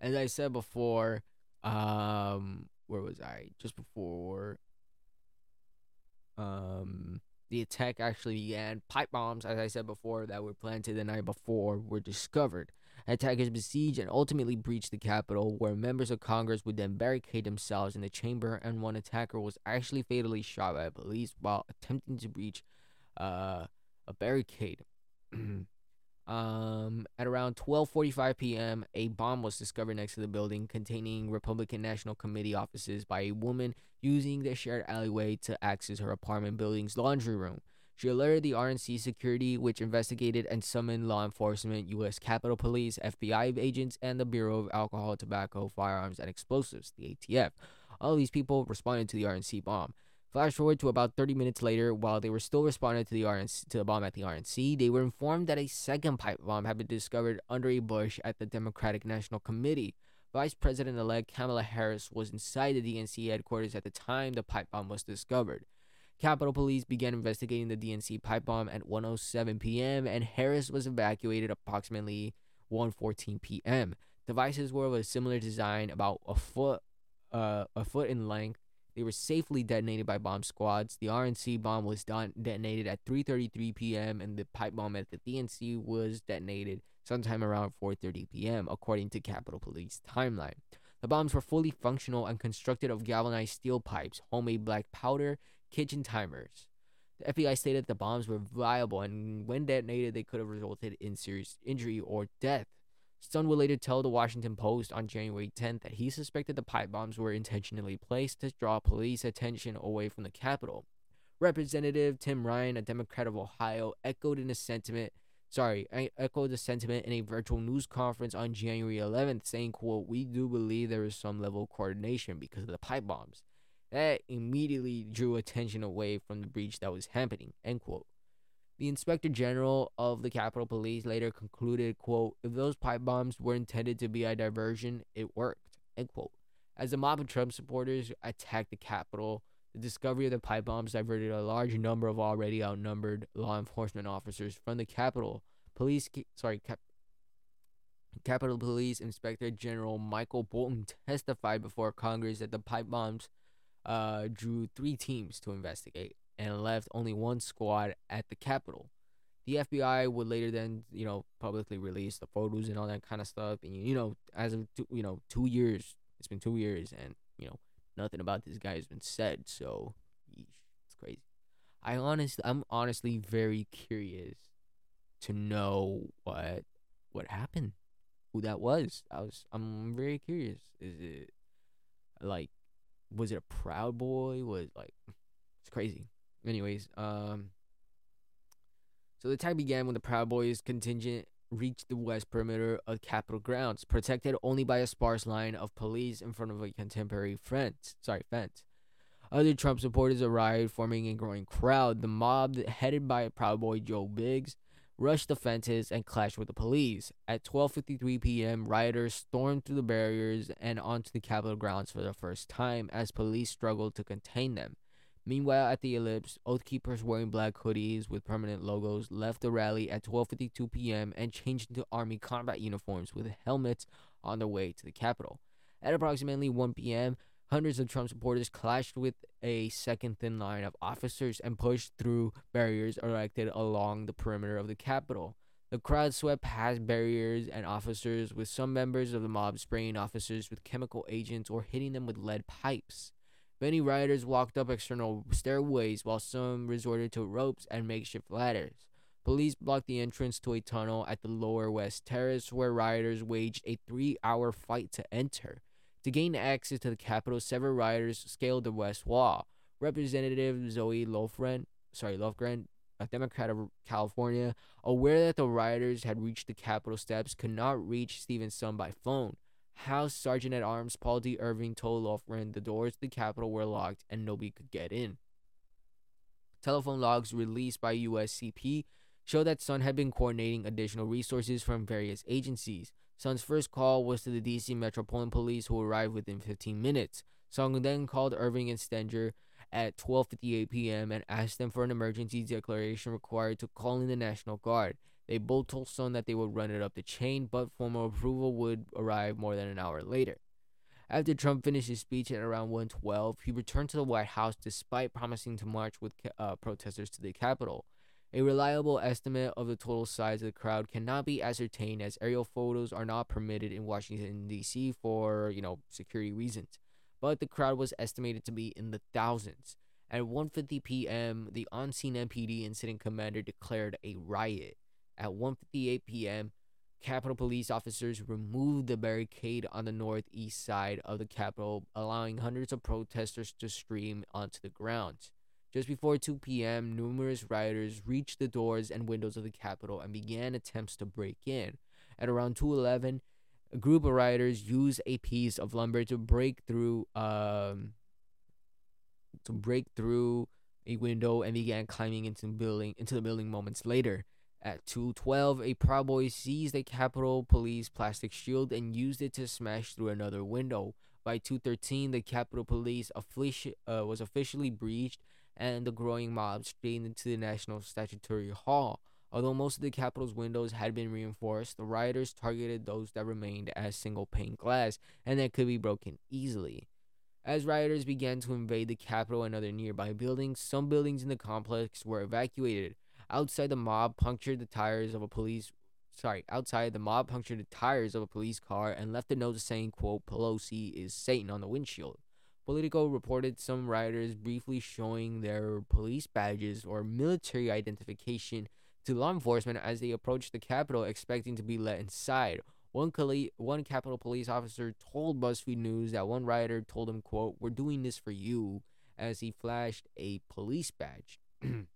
as I said before, um, where was I? Just before um the attack actually began. Pipe bombs, as I said before, that were planted the night before were discovered. Attackers besieged and ultimately breached the Capitol, where members of Congress would then barricade themselves in the chamber, and one attacker was actually fatally shot by police while attempting to breach uh, a barricade. [clears throat] um, at around 12:45 p.m., a bomb was discovered next to the building containing Republican National Committee offices by a woman using the shared alleyway to access her apartment building's laundry room. She alerted the RNC security, which investigated and summoned law enforcement, U.S. Capitol Police, FBI agents, and the Bureau of Alcohol, Tobacco, Firearms, and Explosives, the ATF. All these people responded to the RNC bomb. Flash forward to about 30 minutes later, while they were still responding to the RNC, to the bomb at the RNC, they were informed that a second pipe bomb had been discovered under a bush at the Democratic National Committee. Vice President-elect Kamala Harris was inside the DNC headquarters at the time the pipe bomb was discovered. Capitol Police began investigating the DNC pipe bomb at 1:07 p.m. and Harris was evacuated approximately 1:14 p.m. Devices were of a similar design, about a foot, uh, a foot in length. They were safely detonated by bomb squads. The RNC bomb was detonated at 3:33 p.m. and the pipe bomb at the DNC was detonated sometime around 4:30 p.m. according to Capitol Police timeline. The bombs were fully functional and constructed of galvanized steel pipes, homemade black powder, kitchen timers. The FBI stated the bombs were viable and when detonated, they could have resulted in serious injury or death. Stone would later tell the Washington Post on January 10th that he suspected the pipe bombs were intentionally placed to draw police attention away from the Capitol. Representative Tim Ryan, a Democrat of Ohio, echoed in a sentiment sorry, I echoed the sentiment in a virtual news conference on January 11th, saying, quote, we do believe there is some level of coordination because of the pipe bombs. That immediately drew attention away from the breach that was happening. End quote. The Inspector General of the Capitol Police later concluded, quote, if those pipe bombs were intended to be a diversion, it worked. End quote. As the mob of Trump supporters attacked the Capitol, the discovery of the pipe bombs diverted a large number of already outnumbered law enforcement officers from the Capitol. Police, sorry, Cap- Capitol Police Inspector General Michael Bolton testified before Congress that the pipe bombs uh, drew three teams to investigate and left only one squad at the Capitol. The FBI would later then, you know, publicly release the photos and all that kind of stuff. And you know, as of two, you know, two years, it's been two years, and you know, nothing about this guy has been said. So, yeesh, it's crazy. I honestly, I'm honestly very curious to know what what happened, who that was. I was, I'm very curious. Is it like was it a Proud Boy? Was like it's crazy. Anyways, um, so the attack began when the Proud Boys contingent reached the west perimeter of Capitol grounds, protected only by a sparse line of police in front of a contemporary fence. Sorry, fence. Other Trump supporters arrived, forming a growing crowd. The mob, headed by Proud Boy Joe Biggs, rushed the fences and clashed with the police. At 12:53 p.m., rioters stormed through the barriers and onto the Capitol grounds for the first time as police struggled to contain them. Meanwhile, at the Ellipse, Oath Keepers wearing black hoodies with permanent logos left the rally at 12:52 p.m. and changed into army combat uniforms with helmets on their way to the Capitol. At approximately 1 p.m., Hundreds of Trump supporters clashed with a second thin line of officers and pushed through barriers erected along the perimeter of the Capitol. The crowd swept past barriers and officers, with some members of the mob spraying officers with chemical agents or hitting them with lead pipes. Many rioters walked up external stairways, while some resorted to ropes and makeshift ladders. Police blocked the entrance to a tunnel at the lower west terrace, where rioters waged a three hour fight to enter. To gain access to the Capitol, several rioters scaled the West Wall. Representative Zoe Lofgren, sorry, Lofgren, a Democrat of California, aware that the rioters had reached the Capitol steps, could not reach Stevenson by phone. House Sergeant at Arms Paul D. Irving told Lofgren the doors to the Capitol were locked and nobody could get in. Telephone logs released by USCP show that Sund had been coordinating additional resources from various agencies. Sund's first call was to the DC Metropolitan Police, who arrived within 15 minutes. Sund then called Irving and Stenger at 12:58 p.m. and asked them for an emergency declaration required to call in the National Guard. They both told Sund that they would run it up the chain, but formal approval would arrive more than an hour later. After Trump finished his speech at around 1:12, he returned to the White House despite promising to march with uh, protesters to the Capitol. A reliable estimate of the total size of the crowd cannot be ascertained as aerial photos are not permitted in Washington D.C. for, you know, security reasons. But the crowd was estimated to be in the thousands. At 1:50 p.m., the on-scene MPD incident commander declared a riot. At 1:58 p.m., Capitol police officers removed the barricade on the northeast side of the Capitol, allowing hundreds of protesters to stream onto the grounds. Just before 2 p.m., numerous rioters reached the doors and windows of the Capitol and began attempts to break in. At around 2:11, a group of rioters used a piece of lumber to break through um, to break through a window and began climbing into the building into the building moments later. At 2:12, a Proud Boy seized a Capitol Police plastic shield and used it to smash through another window. By 2:13, the Capitol Police offici- uh, was officially breached and the growing mob streamed into the National Statuary Hall. Although most of the Capitol's windows had been reinforced, the rioters targeted those that remained as single pane glass and that could be broken easily. As rioters began to invade the Capitol and other nearby buildings, some buildings in the complex were evacuated. Outside the mob punctured the tires of a police sorry, outside the mob punctured the tires of a police car and left a note saying, quote, Pelosi is Satan on the windshield. Politico reported some rioters briefly showing their police badges or military identification to law enforcement as they approached the Capitol, expecting to be let inside. One, Cali- one Capitol police officer told BuzzFeed News that one rioter told him, quote, We're doing this for you, as he flashed a police badge. [clears throat]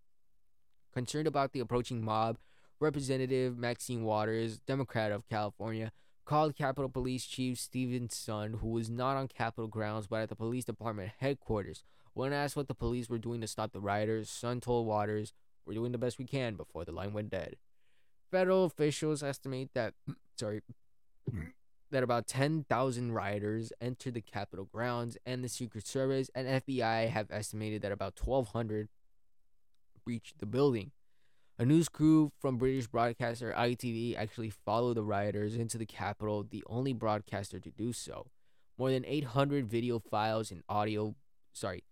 Concerned about the approaching mob, Representative Maxine Waters, Democrat of California, called Capitol Police Chief Steven Sund, who was not on Capitol grounds but at the police department headquarters. When asked what the police were doing to stop the rioters, Sund told Waters, We're doing the best we can before the line went dead. Federal officials estimate that, [clears throat] sorry, [clears throat] that about 10,000 rioters entered the Capitol grounds, and the Secret Service and FBI have estimated that about 1,200 breached the building. A news crew from British broadcaster ITV actually followed the rioters into the Capitol, the only broadcaster to do so. More than 800 video files and audio, sorry,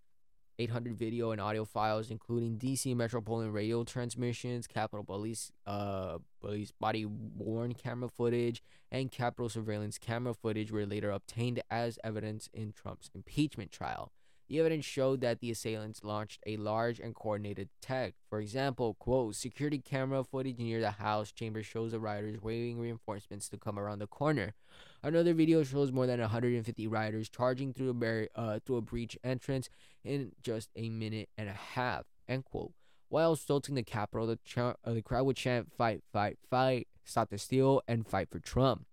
800 video and audio files, including DC Metropolitan radio transmissions, Capitol Police, uh, police body worn camera footage, and Capitol surveillance camera footage, were later obtained as evidence in Trump's impeachment trial. The evidence showed that the assailants launched a large and coordinated attack. For example, quote, security camera footage near the House chamber shows the rioters waving reinforcements to come around the corner. Another video shows more than 150 rioters charging through a bar- uh, through a breach entrance in just a minute and a half. End quote. While assaulting the Capitol, the, ch- uh, the crowd would chant "Fight, fight, fight! Stop the steal!" and "Fight for Trump."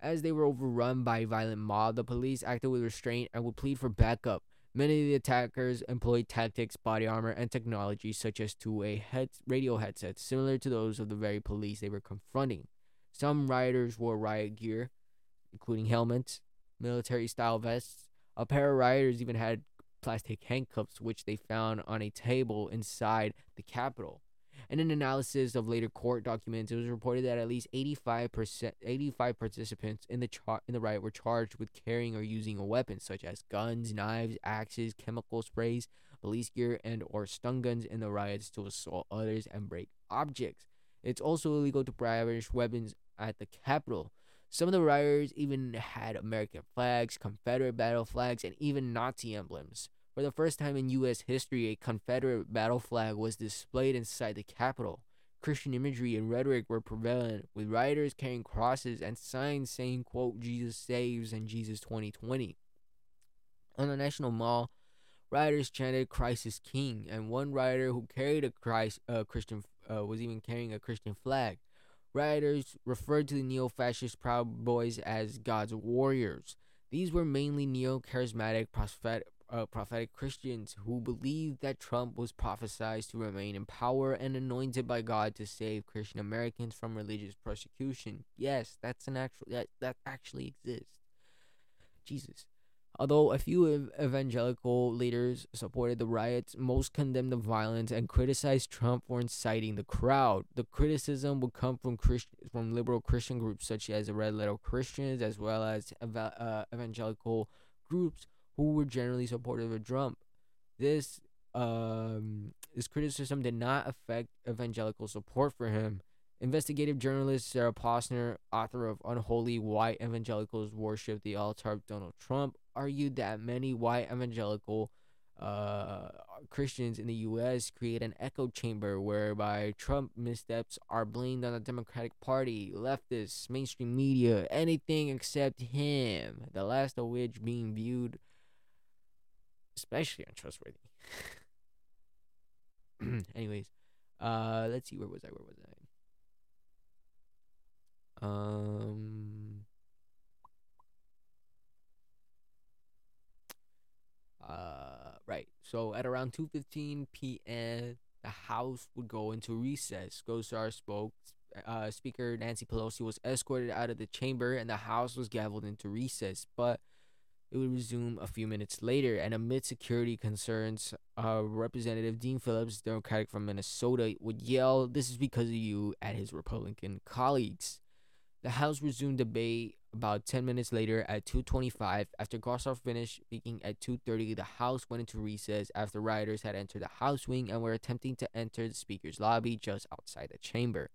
As they were overrun by a violent mob, the police acted with restraint and would plead for backup. Many of the attackers employed tactics, body armor, and technology such as two-way head- radio headsets similar to those of the very police they were confronting. Some rioters wore riot gear, including helmets, military-style vests. A pair of rioters even had plastic handcuffs, which they found on a table inside the Capitol. In an analysis of later court documents, it was reported that at least 85%, 85 participants in the char- in the riot were charged with carrying or using a weapon, such as guns, knives, axes, chemical sprays, police gear, and or stun guns in the riots to assault others and break objects. It's also illegal to brandish weapons at the Capitol. Some of the rioters even had American flags, Confederate battle flags, and even Nazi emblems. For the first time in U.S. history, a Confederate battle flag was displayed inside the Capitol. Christian imagery and rhetoric were prevalent, with rioters carrying crosses and signs saying, quote, Jesus saves and Jesus 2020. On the National Mall, rioters chanted Christ is King, and one rioter who carried a Christ, uh, Christian uh, was even carrying a Christian flag. Rioters referred to the neo fascist Proud Boys as God's warriors. These were mainly neo charismatic uh, prophetic Christians who believed that Trump was prophesied to remain in power and anointed by God to save Christian Americans from religious persecution. Yes, that's an actual that that actually exists. Jesus. Although a few evangelical leaders supported the riots, most condemned the violence and criticized Trump for inciting the crowd. The criticism would come from Christ- from liberal Christian groups such as the Red Letter Christians, as well as eva- uh, evangelical groups who were generally supportive of Trump. This um, this criticism did not affect evangelical support for him. Investigative journalist Sarah Posner, author of Unholy White Evangelicals Worship the Altar of Donald Trump, argued that many white evangelical uh, Christians in the U.S. create an echo chamber whereby Trump missteps are blamed on the Democratic Party, leftists, mainstream media, anything except him. The last of which being viewed especially untrustworthy. [clears throat] Anyways, uh, let's see. Where was I? Where was I? Um. Uh, right. So at around 2:15 p.m., the House would go into recess. Gosar spoke. Uh, Speaker Nancy Pelosi was escorted out of the chamber, and the House was gavelled into recess. But it would resume a few minutes later, and amid security concerns, uh, Representative Dean Phillips, Democratic from Minnesota, would yell, This is because of you, at his Republican colleagues. The House resumed debate about 10 minutes later at 2.25. After Gosar finished speaking at 2.30, the House went into recess after rioters had entered the House wing and were attempting to enter the Speaker's lobby just outside the chamber.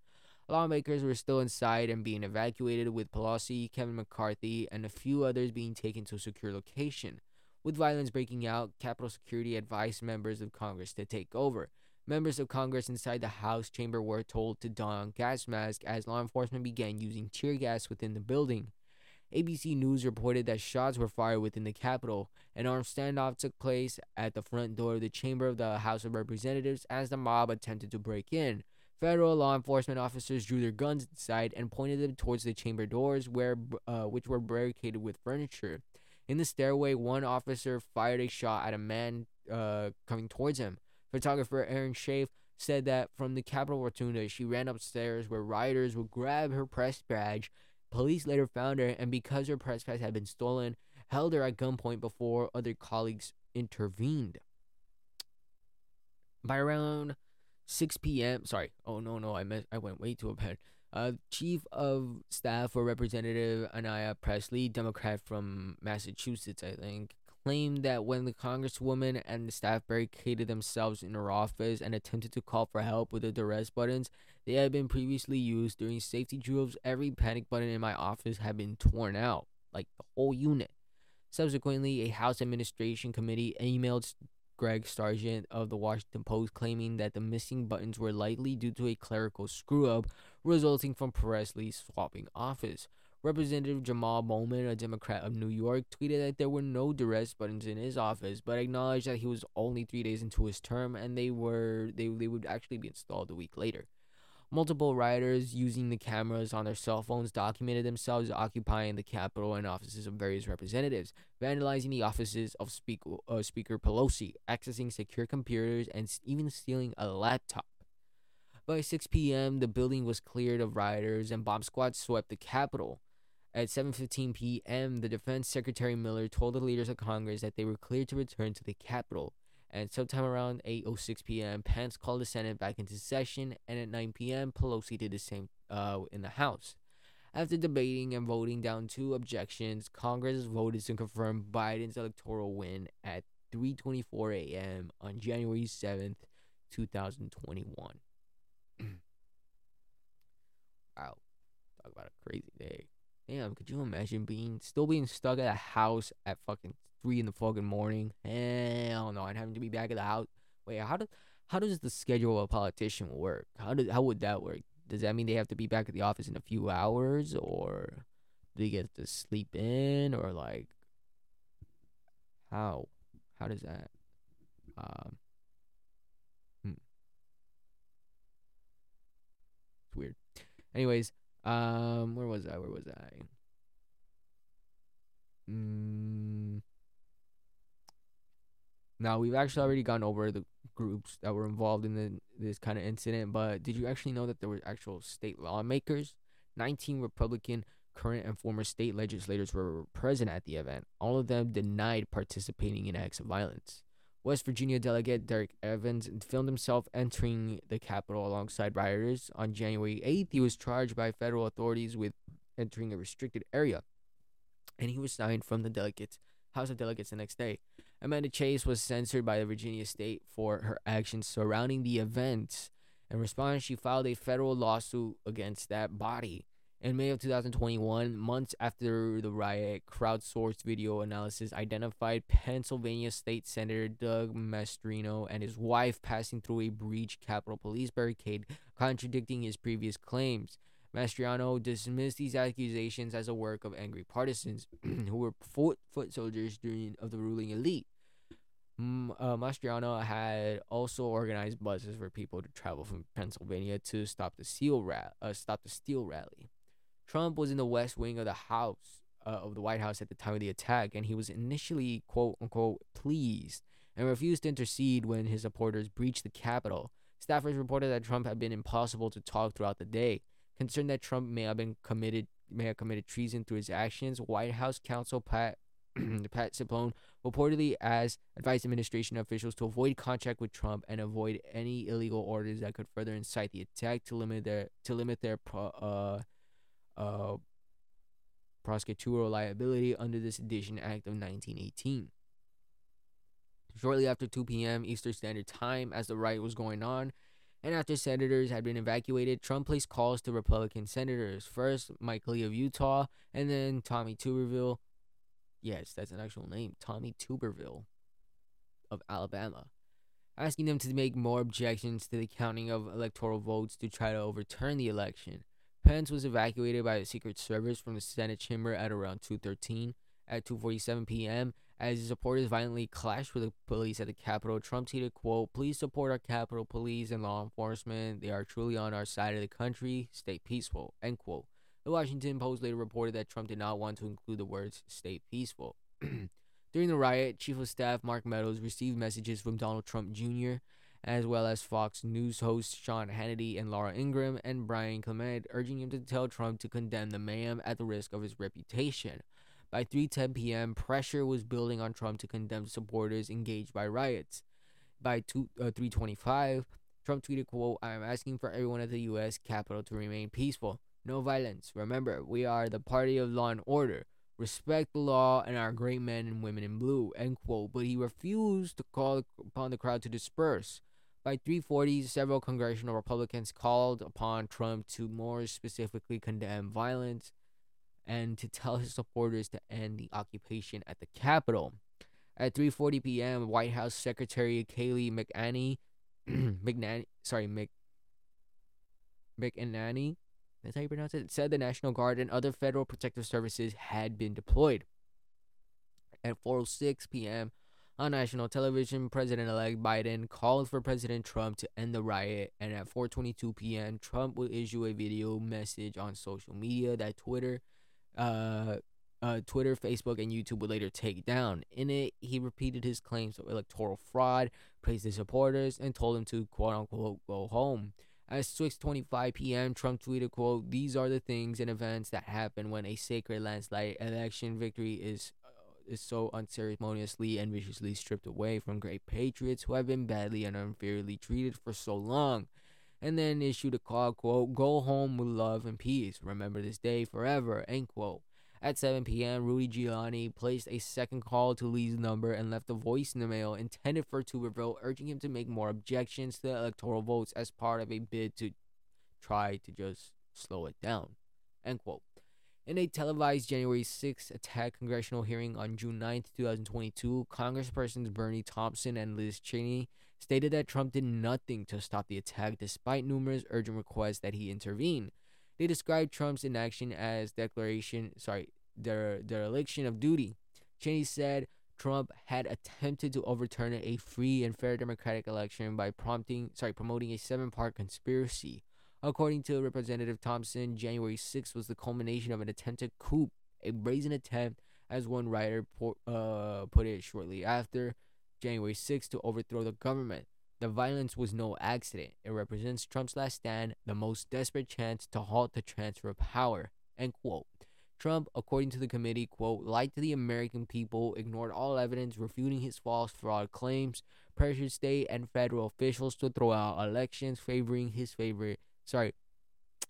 Lawmakers were still inside and being evacuated, with Pelosi, Kevin McCarthy, and a few others being taken to a secure location. With violence breaking out, Capitol Security advised members of Congress to take over. Members of Congress inside the House chamber were told to don gas masks as law enforcement began using tear gas within the building. ABC News reported that shots were fired within the Capitol. An armed standoff took place at the front door of the chamber of the House of Representatives as the mob attempted to break in. Federal law enforcement officers drew their guns inside and pointed them towards the chamber doors, where uh, which were barricaded with furniture. In the stairway, one officer fired a shot at a man uh, coming towards him. Photographer Erin Schaff said that from the Capitol Rotunda, she ran upstairs where rioters would grab her press badge. Police later found her, and because her press badge had been stolen, held her at gunpoint before other colleagues intervened. By around 6 p.m. Sorry. Oh no no I meant I went way too ahead. Uh, Chief of Staff for Representative Anaya Pressley, Democrat from Massachusetts, I think, claimed that when the Congresswoman and the staff barricaded themselves in her office and attempted to call for help with the duress buttons, they had been previously used during safety drills. Every panic button in my office had been torn out, like the whole unit. Subsequently, a House Administration Committee emailed Greg Sargent of the Washington Post claiming that the missing buttons were likely due to a clerical screw up resulting from Pressley swapping office. Representative Jamal Bowman, a Democrat of New York, tweeted that there were no duress buttons in his office, but acknowledged that he was only three days into his term and they were they, they would actually be installed a week later. Multiple rioters using the cameras on their cell phones documented themselves occupying the Capitol and offices of various representatives, vandalizing the offices of Speaker, uh, Speaker Pelosi, accessing secure computers, and even stealing a laptop. By 6 p.m., the building was cleared of rioters and bomb squads swept the Capitol. At 7:15 p.m., the Defense Secretary Miller told the leaders of Congress that they were cleared to return to the Capitol. And sometime around 8:06 p.m., Pence called the Senate back into session, and at 9 p.m., Pelosi did the same uh, in the House. After debating and voting down two objections, Congress voted to confirm Biden's electoral win at 3:24 a.m. on January 7th, 2021. [clears throat] wow, talk about a crazy day. Damn, could you imagine being still being stuck at a house at fucking three in the fucking morning. Hell no, I'd have to be back at the house. Wait, how does how does the schedule of a politician work? How does how would that work? Does that mean they have to be back at the office in a few hours, or do they get to sleep in, or like how how does that? Um, hmm. It's weird. Anyways, um, where was I? Where was I? Mm, now we've actually already gone over the groups that were involved in the, this kind of incident, but did you actually know that there were actual state lawmakers? 19 Republican current and former state legislators were present at the event. All of them denied participating in acts of violence. West Virginia delegate Derrick Evans filmed himself entering the Capitol alongside rioters. On January 8th, he was charged by federal authorities with entering a restricted area, and he was signed from the delegates House of Delegates the next day. Amanda Chase was censored by the Virginia state for her actions surrounding the event. In response, she filed a federal lawsuit against that body. In May of 2021, months after the riot, crowdsourced video analysis identified Pennsylvania State Senator Doug Mastriano and his wife passing through a breached Capitol Police barricade, contradicting his previous claims. Mastriano dismissed these accusations as a work of angry partisans [clears throat] who were foot, foot soldiers during of the ruling elite. uh, Mastriano had also organized buses for people to travel from Pennsylvania to stop the steel ra- uh, stop the steel rally. Trump was in the West Wing of the House uh, of the White House at the time of the attack, and he was initially quote unquote pleased and refused to intercede when his supporters breached the Capitol. Staffers reported that Trump had been impossible to talk throughout the day. Concerned that Trump may have been committed may have committed treason through his actions, White House counsel Pat [clears throat] Pat Cipollone reportedly as advised administration officials to avoid contact with Trump and avoid any illegal orders that could further incite the attack to limit their to limit their uh, uh, prosecutorial liability under the Sedition Act of 1918. Shortly after 2 p.m. Eastern Standard Time, as the riot was going on, and after senators had been evacuated, Trump placed calls to Republican senators. First, Mike Lee of Utah, and then Tommy Tuberville. Yes, that's an actual name. Tommy Tuberville of Alabama. Asking them to make more objections to the counting of electoral votes to try to overturn the election. Pence was evacuated by the Secret Service from the Senate chamber at around 2:13. At 2:47 p.m., as his supporters violently clashed with the police at the Capitol, Trump tweeted, "Quote: Please support our Capitol Police and law enforcement. They are truly on our side of the country. Stay peaceful." End quote. The Washington Post later reported that Trump did not want to include the words "stay peaceful." [clears throat] During the riot, Chief of Staff Mark Meadows received messages from Donald Trump Jr as well as Fox News hosts Sean Hannity and Laura Ingraham and Brian Kilmeade, urging him to tell Trump to condemn the mayhem at the risk of his reputation. By 3:10 p.m., pressure was building on Trump to condemn supporters engaged by riots. By 2, uh, 3:25, Trump tweeted, "quote I am asking for everyone at the U.S. Capitol to remain peaceful, no violence. Remember, we are the party of law and order." respect the law and our great men and women in blue end quote but he refused to call upon the crowd to disperse by 340, several congressional Republicans called upon Trump to more specifically condemn violence and to tell his supporters to end the occupation at the Capitol. At 3:40 p.m., White House Secretary Kayleigh McAnany, [clears throat] McNanny, sorry, Mc, McAnany, that's how you pronounce it, said the National Guard and other federal protective services had been deployed. At 4:06 p.m., on national television, President-elect Biden called for President Trump to end the riot, and at 4:22 p.m., Trump will issue a video message on social media that Twitter, uh, uh, Twitter, Facebook, and YouTube would later take down. In it, he repeated his claims of electoral fraud, praised his supporters, and told them to quote unquote go home. At 6:25 p.m., Trump tweeted, "quote These are the things and events that happen when a sacred landslide election victory is is so unceremoniously and viciously stripped away from great patriots who have been badly and unfairly treated for so long. And then issued a call, quote, go home with love and peace. Remember this day forever, end quote. At 7 p.m., Rudy Giuliani placed a second call to Lee's number and left a voice in the mail intended for Tuberville, urging him to make more objections to the electoral votes as part of a bid to try to just slow it down. End quote. In a televised January 6th attack congressional hearing on June 9, 2022, Congresspersons Bennie Thompson and Liz Cheney stated that Trump did nothing to stop the attack despite numerous urgent requests that he intervene. They described Trump's inaction as declaration, sorry, their dereliction of duty. Cheney said Trump had attempted to overturn a free and fair democratic election by prompting, sorry, promoting a seven-part conspiracy. According to Representative Thompson, January 6th was the culmination of an attempted coup, a brazen attempt, as one writer po- uh, put it shortly after January 6th, to overthrow the government. The violence was no accident. It represents Trump's last stand, the most desperate chance to halt the transfer of power. End quote. Trump, according to the committee, quote, lied to the American people, ignored all evidence refuting his false fraud claims, pressured state and federal officials to throw out elections favoring his favorite sorry,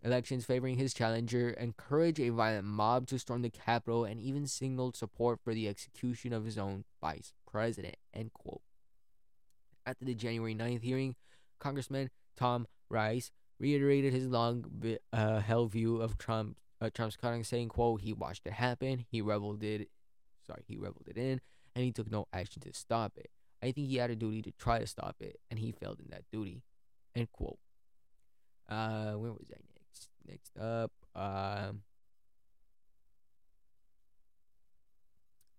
elections favoring his challenger, encouraged a violent mob to storm the Capitol, and even signaled support for the execution of his own vice president. End quote. After the January 9th hearing, Congressman Tom Rice reiterated his long uh, view of Trump, uh, Trump's conduct, saying, "quote He watched it happen. He reveled it. Sorry, he reveled it in, and he took no action to stop it. I think he had a duty to try to stop it, and he failed in that duty." End quote. Uh, where was I next? Next up, um.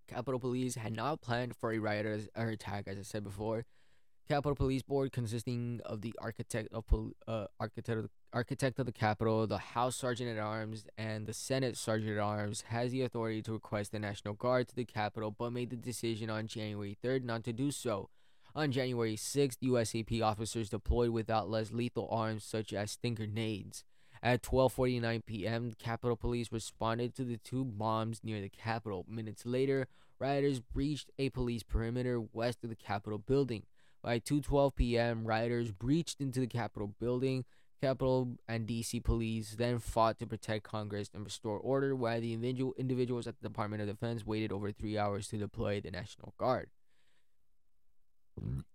Capitol Police had not planned for a riot or attack, as I said before. Capitol Police Board, consisting of the architect of uh, architect of the, architect of the Capitol, the House Sergeant at Arms, and the Senate Sergeant at Arms, has the authority to request the National Guard to the Capitol, but made the decision on January 3rd not to do so. On January 6th, USCP officers deployed without less lethal arms such as stun grenades. At 12:49 p.m., Capitol Police responded to the two bombs near the Capitol. Minutes later, rioters breached a police perimeter west of the Capitol building. By 2:12 p.m., rioters breached into the Capitol building. Capitol and DC police then fought to protect Congress and restore order, while the individual individuals at the Department of Defense waited over three hours to deploy the National Guard.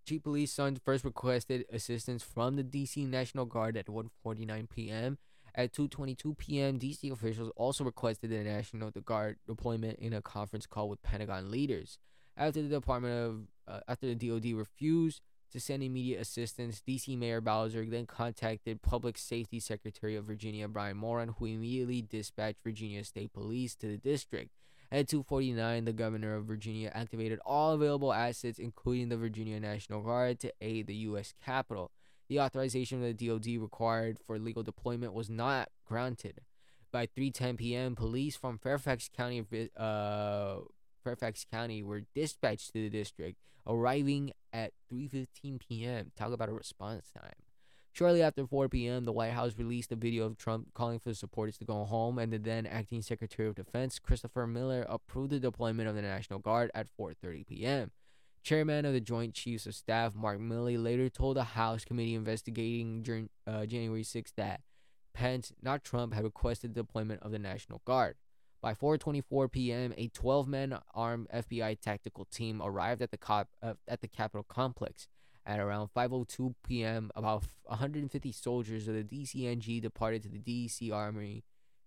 Chief Police Sund first requested assistance from the DC National Guard at 1:49 p.m. At 2:22 p.m., DC officials also requested the National Guard deployment in a conference call with Pentagon leaders. After the Department of uh, after the DoD refused to send immediate assistance, DC Mayor Bowser then contacted Public Safety Secretary of Virginia Brian Moran, who immediately dispatched Virginia State Police to the district. At 2:49, the governor of Virginia activated all available assets, including the Virginia National Guard, to aid the U.S. Capitol. The authorization of the DoD required for legal deployment was not granted. By 3:10 p.m., police from Fairfax County, uh, Fairfax County, were dispatched to the district, arriving at 3:15 p.m. Talk about a response time. Shortly after 4 p.m., the White House released a video of Trump calling for the supporters to go home, and the then acting Secretary of Defense, Christopher Miller, approved the deployment of the National Guard at 4:30 p.m. Chairman of the Joint Chiefs of Staff, Mark Milley, later told the House committee investigating during uh, January 6 that Pence, not Trump, had requested the deployment of the National Guard. By 4:24 p.m., a 12-man armed FBI tactical team arrived at the cop, uh, at the Capitol complex. At around 5:02 p.m., about 150 soldiers of the DCNG departed to the DC Armory.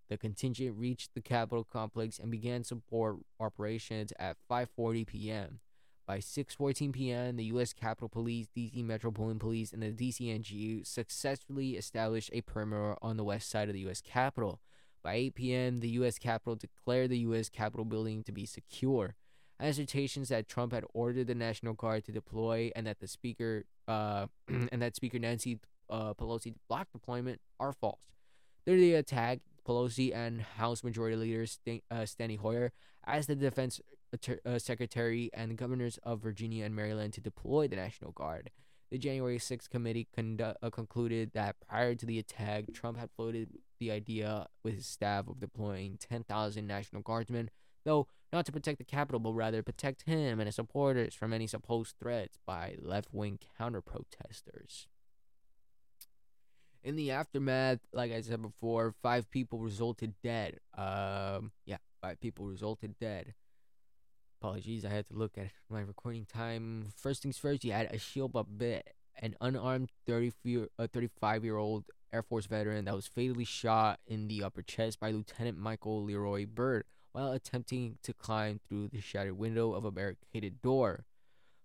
The contingent reached the Capitol complex and began support operations at 5:40 p.m. By 6:14 p.m., the U.S. Capitol Police, DC Metropolitan Police, and the DCNG successfully established a perimeter on the west side of the U.S. Capitol. By 8 p.m., the U.S. Capitol declared the U.S. Capitol building to be secure assertions that Trump had ordered the National Guard to deploy and that the Speaker uh, [clears throat] and that Speaker Nancy uh, Pelosi blocked deployment are false. During the attack, Pelosi and House Majority Leader St- uh, Steny Hoyer asked the Defense uh, Secretary and governors of Virginia and Maryland to deploy the National Guard. The January 6th committee condu- uh, concluded that prior to the attack, Trump had floated the idea with his staff of deploying 10,000 National Guardsmen, though not to protect the capital, but rather protect him and his supporters from any supposed threats by left wing counter protesters. In the aftermath, like I said before, five people resulted dead. Um, yeah, five people resulted dead. Apologies, I had to look at my recording time. First things first, you had a Ashli Babbitt, an unarmed 30 uh, 35 year old Air Force veteran that was fatally shot in the upper chest by Lieutenant Michael Leroy Byrd while attempting to climb through the shattered window of a barricaded door.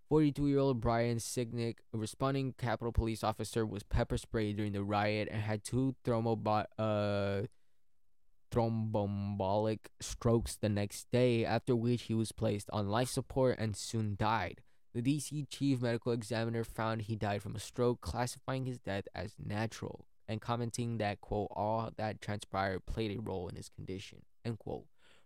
42 year old Brian Sicknick, a responding Capitol Police officer, was pepper sprayed during the riot and had two thrombo- uh, strokes the next day, after which he was placed on life support and soon died. The DC chief medical examiner found he died from a stroke, classifying his death as natural and commenting that, quote, all that transpired played a role in his condition, end quote.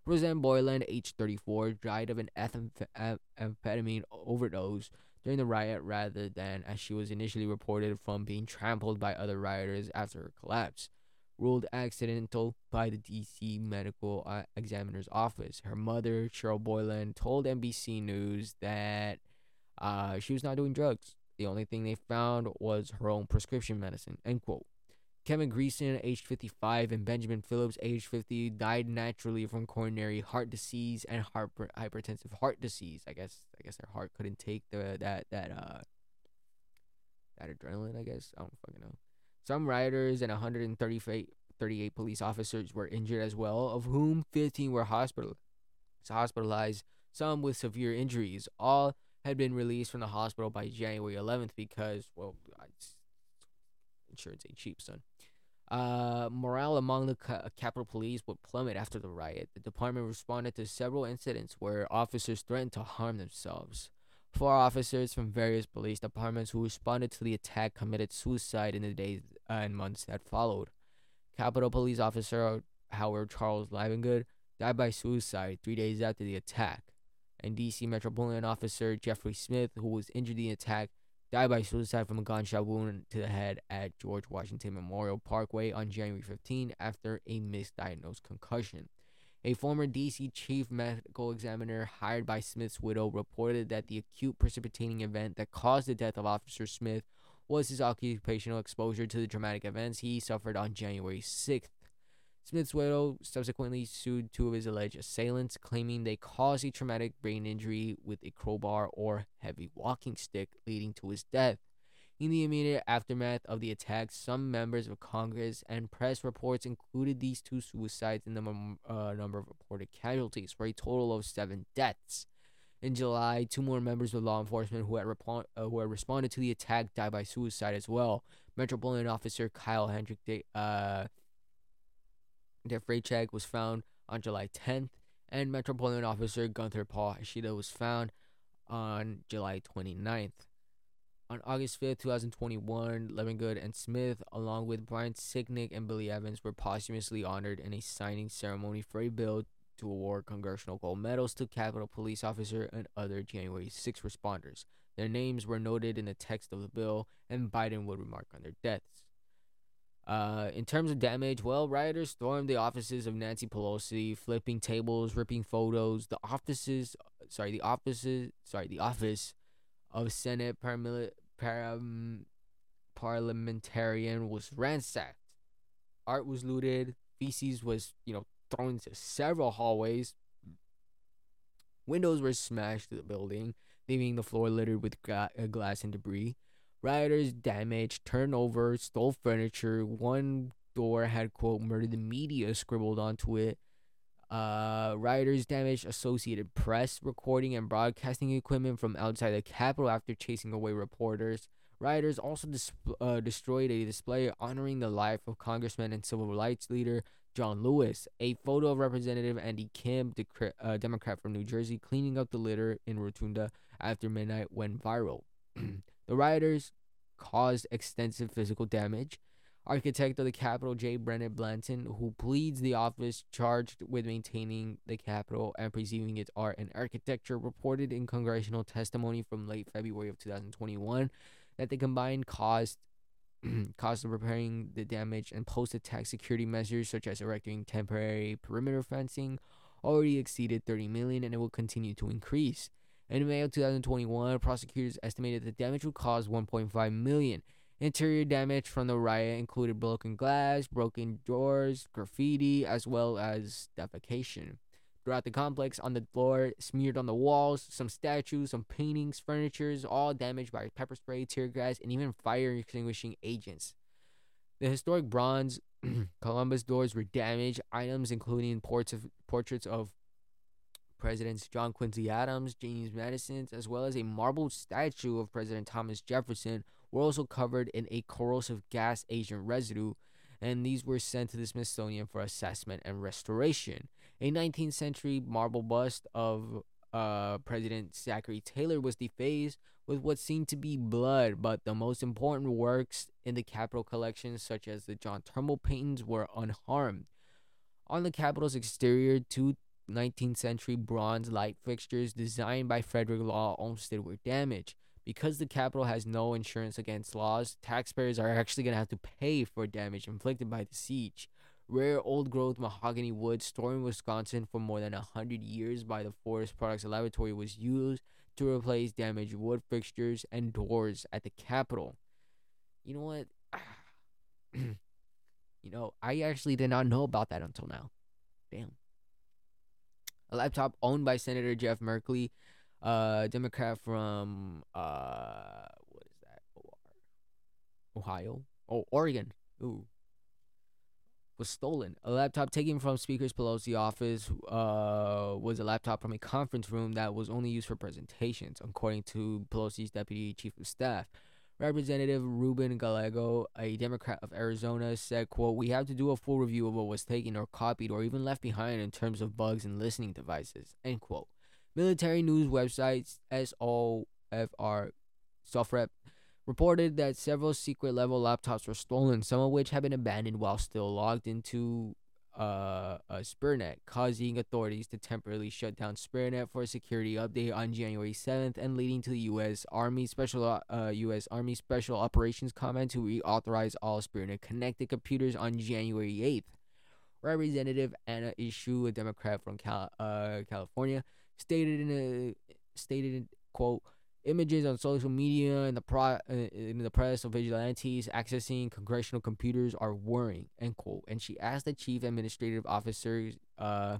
Rosanne Boyland, age 34, died of an amphetamine overdose during the riot rather than, as she was initially reported, from being trampled by other rioters after her collapse. Ruled accidental by the DC Medical uh, Examiner's Office. Her mother, Cheryl Boyland, told NBC News that uh, she was not doing drugs. The only thing they found was her own prescription medicine. End quote. Kevin Greeson, aged 55, and Benjamin Phillips, aged 50, died naturally from coronary heart disease and heart hypertensive heart disease. I guess I guess their heart couldn't take the that that uh that adrenaline. I guess I don't fucking know. Some rioters and 138 38 police officers were injured as well, of whom 15 were hospital hospitalized, some with severe injuries. All had been released from the hospital by January 11th because, well, insurance ain't cheap, son. Uh, morale among the ca- Capitol Police would plummet after the riot. The department responded to several incidents where officers threatened to harm themselves. Four officers from various police departments who responded to the attack committed suicide in the days and months that followed. Capitol Police Officer Howard Charles Liebengood died by suicide three days after the attack, and D.C. Metropolitan Officer Jeffrey Smith, who was injured in the attack, died by suicide from a gunshot wound to the head at George Washington Memorial Parkway on January 15 after a misdiagnosed concussion. A former DC chief medical examiner hired by Smith's widow reported that the acute precipitating event that caused the death of Officer Smith was his occupational exposure to the traumatic events he suffered on January 6th. Smith's widow subsequently sued two of his alleged assailants, claiming they caused a traumatic brain injury with a crowbar or heavy walking stick, leading to his death. In the immediate aftermath of the attack, some members of Congress and press reports included these two suicides in the uh, number of reported casualties, for a total of seven deaths. In July, two more members of law enforcement who had, uh, who had responded to the attack died by suicide as well. Metropolitan Officer Kyle Hendrik de- uh, DeFreytag was found on July 10th, and Metropolitan Officer Gunther Paul Hashida was found on July 29th. On August 5th, 2021, Liebengood and Smith, along with Brian Sicknick and Billy Evans, were posthumously honored in a signing ceremony for a bill to award congressional gold medals to Capitol Police officer and other January 6 responders. Their names were noted in the text of the bill, and Biden would remark on their deaths. Uh, in terms of damage, well, rioters stormed the offices of Nancy Pelosi, flipping tables, ripping photos. The offices, sorry, the offices, sorry, the office of Senate paramil- param- parliamentarian was ransacked. Art was looted. Feces was, you know, thrown into several hallways. Windows were smashed to the building, leaving the floor littered with uh, glass and debris. Rioters damaged, turned over, stole furniture. One door had, quote, murdered the media scribbled onto it. Uh, rioters damaged Associated Press recording and broadcasting equipment from outside the Capitol after chasing away reporters. Rioters also dis- uh, destroyed a display honoring the life of Congressman and civil rights leader John Lewis. A photo of Representative Andy Kim, the uh, Democrat from New Jersey, cleaning up the litter in Rotunda after midnight went viral. [clears throat] the rioters caused extensive physical damage. Architect of the Capitol, J. Brennan Blanton, who pleads the office charged with maintaining the Capitol and preserving its art and architecture, reported in congressional testimony from late February of 2021 that the combined cost [clears throat] cost of repairing the damage and post-attack security measures such as erecting temporary perimeter fencing already exceeded 30 million and it will continue to increase. In May of 2021, prosecutors estimated the damage would cause 1.5 million. Interior damage from the riot included broken glass, broken doors, graffiti, as well as defecation. Throughout the complex, on the floor, smeared on the walls, some statues, some paintings, furnitures, all damaged by pepper spray, tear gas, and even fire extinguishing agents. The historic bronze [clears throat] Columbus doors were damaged. Items including of, portraits of Presidents John Quincy Adams, James Madison, as well as a marble statue of President Thomas Jefferson, were also covered in a corrosive gas agent residue, and these were sent to the Smithsonian for assessment and restoration. A 19th century marble bust of uh, President Zachary Taylor was defaced with what seemed to be blood, but the most important works in the Capitol collection, such as the John Trumbull paintings, were unharmed. On the Capitol's exterior, two 19th century bronze light fixtures designed by Frederick Law Olmsted were damaged. Because the Capitol has no insurance against loss, taxpayers are actually going to have to pay for damage inflicted by the siege. Rare old growth mahogany wood stored in Wisconsin for more than 100 years by the Forest Products Laboratory was used to replace damaged wood fixtures and doors at the Capitol. You know what? [clears throat] You know. I actually did not know about that until now. Damn. A laptop owned by Senator Jeff Merkley, uh, Democrat from uh, what is that? Ohio? Oh, Oregon. Ooh. Was stolen. A laptop taken from Speaker Pelosi's office uh, was a laptop from a conference room that was only used for presentations, according to Pelosi's deputy chief of staff. Representative Ruben Gallego, a Democrat of Arizona, said, quote, We have to do a full review of what was taken or copied or even left behind in terms of bugs and listening devices, end quote. Military news websites SOFR SOFREP reported that several secret level laptops were stolen, some of which had been abandoned while still logged into uh, uh, causing authorities to temporarily shut down SPIRNet for a security update on January 7th and leading to the U.S. Army Special uh, U.S. Army Special Operations Command to reauthorize all SPIRNet connected computers on January 8th. Representative Anna Eshoo, a Democrat from Cal- uh, California, stated in a stated quote images on social media and the pro uh, in the press of vigilantes accessing congressional computers are worrying end quote. And she asked the chief administrative officer uh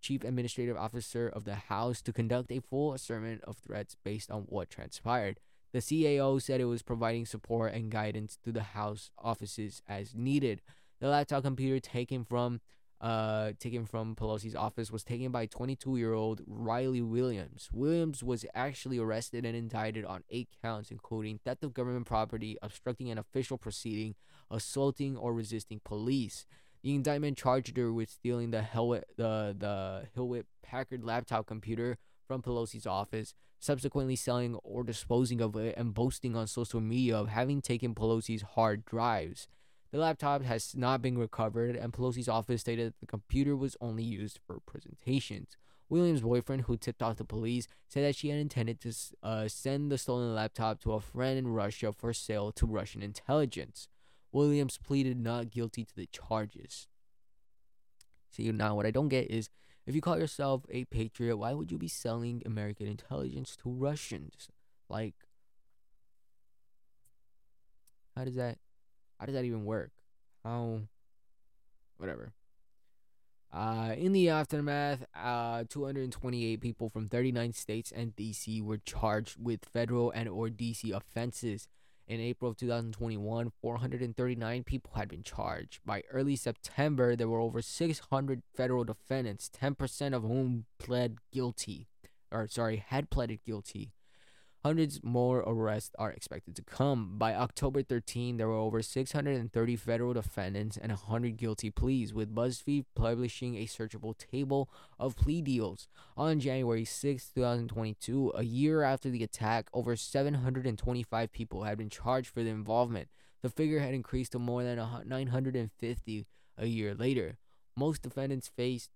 chief administrative officer of the house to conduct a full assessment of threats based on what transpired. The cao said it was providing support and guidance to the house offices as needed. The laptop computer taken from uh, taken from Pelosi's office was taken by 22 year old Riley Williams. Williams was actually arrested and indicted on eight counts, including theft of government property, obstructing an official proceeding, assaulting or resisting police. The indictment charged her with stealing the Hewlett, the, the Hewlett Packard laptop computer from Pelosi's office, subsequently selling or disposing of it, and boasting on social media of having taken Pelosi's hard drives. The laptop has not been recovered, and Pelosi's office stated that the computer was only used for presentations. Williams' boyfriend, who tipped off the police, said that she had intended to uh, send the stolen laptop to a friend in Russia for sale to Russian intelligence. Williams pleaded not guilty to the charges. See, now what I don't get is if you call yourself a patriot, why would you be selling American intelligence to Russians? Like, how does that how does that even work? How? Whatever. Uh, in the aftermath, uh, 228 people from 39 states and DC were charged with federal and or DC offenses. In April of 2021, 439 people had been charged. By early September, there were over 600 federal defendants, 10% of whom pled guilty, or sorry, had pleaded guilty. Hundreds more arrests are expected to come. By October 13, there were over 630 federal defendants and 100 guilty pleas, with BuzzFeed publishing a searchable table of plea deals. On January 6, 2022, a year after the attack, over 725 people had been charged for their involvement. The figure had increased to more than 950 a year later. Most defendants faced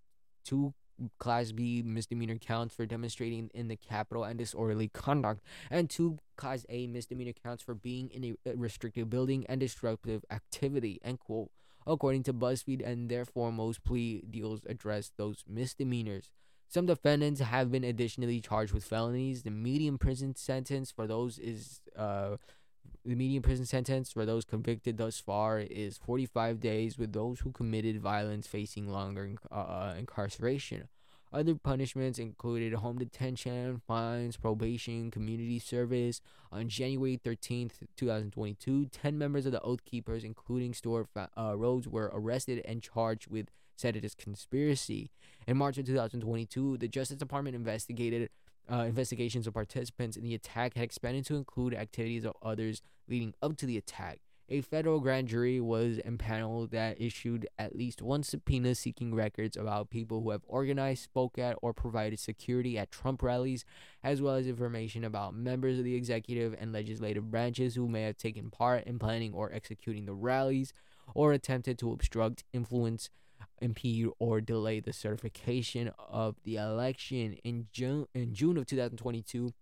two Class B misdemeanor counts for demonstrating in the Capitol and disorderly conduct, and two Class A misdemeanor counts for being in a restricted building and disruptive activity. End quote. According to BuzzFeed, and therefore most plea deals address those misdemeanors. Some defendants have been additionally charged with felonies. The median prison sentence for those is uh the median prison sentence for those convicted thus far is 45 days, with those who committed violence facing longer uh, uh, incarceration. Other punishments included home detention, fines, probation, community service. On January 13th, 2022, 10 members of the Oath Keepers, including Stewart uh, Rhodes, were arrested and charged with seditious conspiracy. In March of 2022, the Justice Department investigated uh, investigations of participants in the attack had expanded to include activities of others leading up to the attack. A federal grand jury was impaneled that issued at least one subpoena seeking records about people who have organized, spoke at, or provided security at Trump rallies, as well as information about members of the executive and legislative branches who may have taken part in planning or executing the rallies, or attempted to obstruct, influence, impede or delay the certification of the election. In June in June of 2022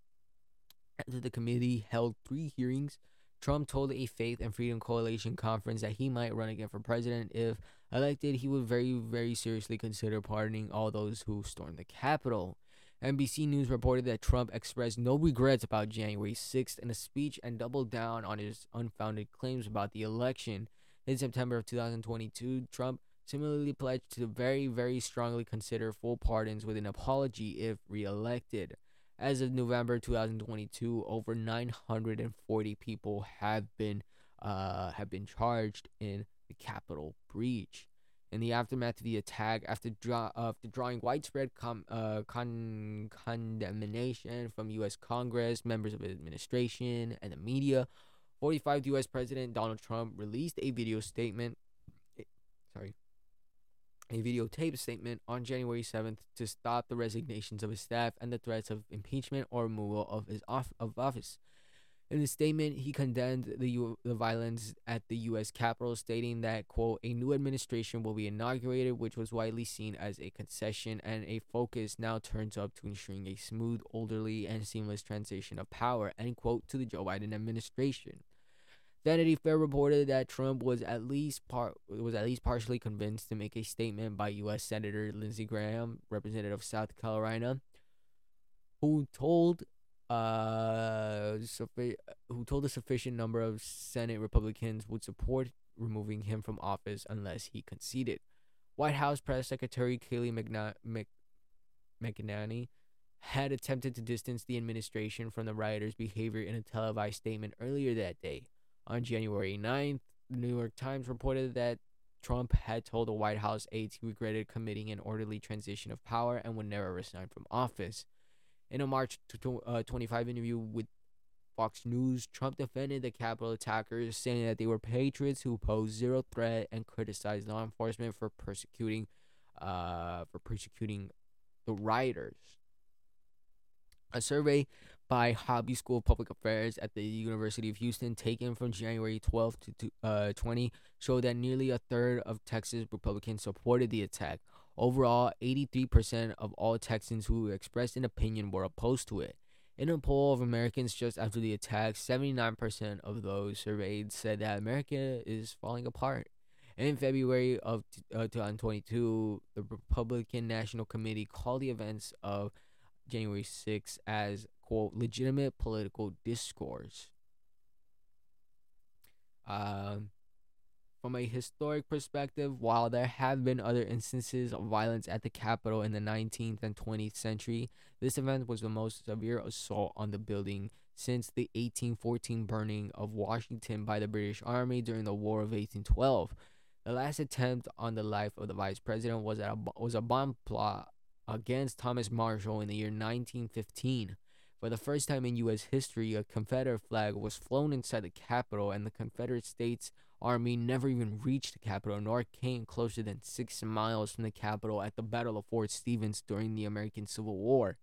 after the committee held three hearings Trump told a Faith and Freedom Coalition conference that he might run again for president if elected. He would very very seriously consider pardoning all those who stormed the Capitol. NBC News reported that Trump expressed no regrets about January 6th in a speech and doubled down on his unfounded claims about the election. In September of 2022, Trump similarly pledged to very, very strongly consider full pardons with an apology if reelected. As of November 2022, over 940 people have been uh, have been charged in the Capitol breach. In the aftermath of the attack, after, draw, after drawing widespread com- uh, con- condemnation from U.S. Congress, members of the administration, and the media, 45th U.S. President Donald Trump released a video statement. Eh, sorry, a videotape statement on January 7th to stop the resignations of his staff and the threats of impeachment or removal of his off- of office. In the statement, he condemned the U- the violence at the U.S. Capitol, stating that quote a new administration will be inaugurated, which was widely seen as a concession and a focus now turns up to ensuring a smooth, orderly, and seamless transition of power end quote to the Joe Biden administration. Vanity Fair reported that Trump was at least part was at least partially convinced to make a statement by U.S. Senator Lindsey Graham, representative of South Carolina, who told uh, who told a sufficient number of Senate Republicans would support removing him from office unless he conceded. White House Press Secretary Kayleigh McNa- Mc- McEnany had attempted to distance the administration from the rioters' behavior in a televised statement earlier that day. On January 9th, the New York Times reported that Trump had told the White House aides he regretted committing an orderly transition of power and would never resign from office. In a March uh, 25 interview with Fox News, Trump defended the Capitol attackers, saying that they were patriots who posed zero threat and criticized law enforcement for persecuting, uh, for persecuting the rioters. A survey by Hobby School of Public Affairs at the University of Houston, taken from January 12 to uh, 20, showed that nearly a third of Texas Republicans supported the attack, Overall, 83% of all Texans who expressed an opinion were opposed to it. In a poll of Americans just after the attack, 79% of those surveyed said that America is falling apart. In February of uh, 2022, the Republican National Committee called the events of January 6 as, quote, legitimate political discourse. Um, from a historic perspective, while there have been other instances of violence at the Capitol in the 19th and 20th century, this event was the most severe assault on the building since the 1814 burning of Washington by the British Army during the War of 1812. The last attempt on the life of the vice president was, a, was a bomb plot against Thomas Marshall in the year 1915. For the first time in U.S. history, a Confederate flag was flown inside the Capitol, and the Confederate States Army never even reached the Capitol, nor came closer than six miles from the Capitol at the Battle of Fort Stevens during the American Civil War.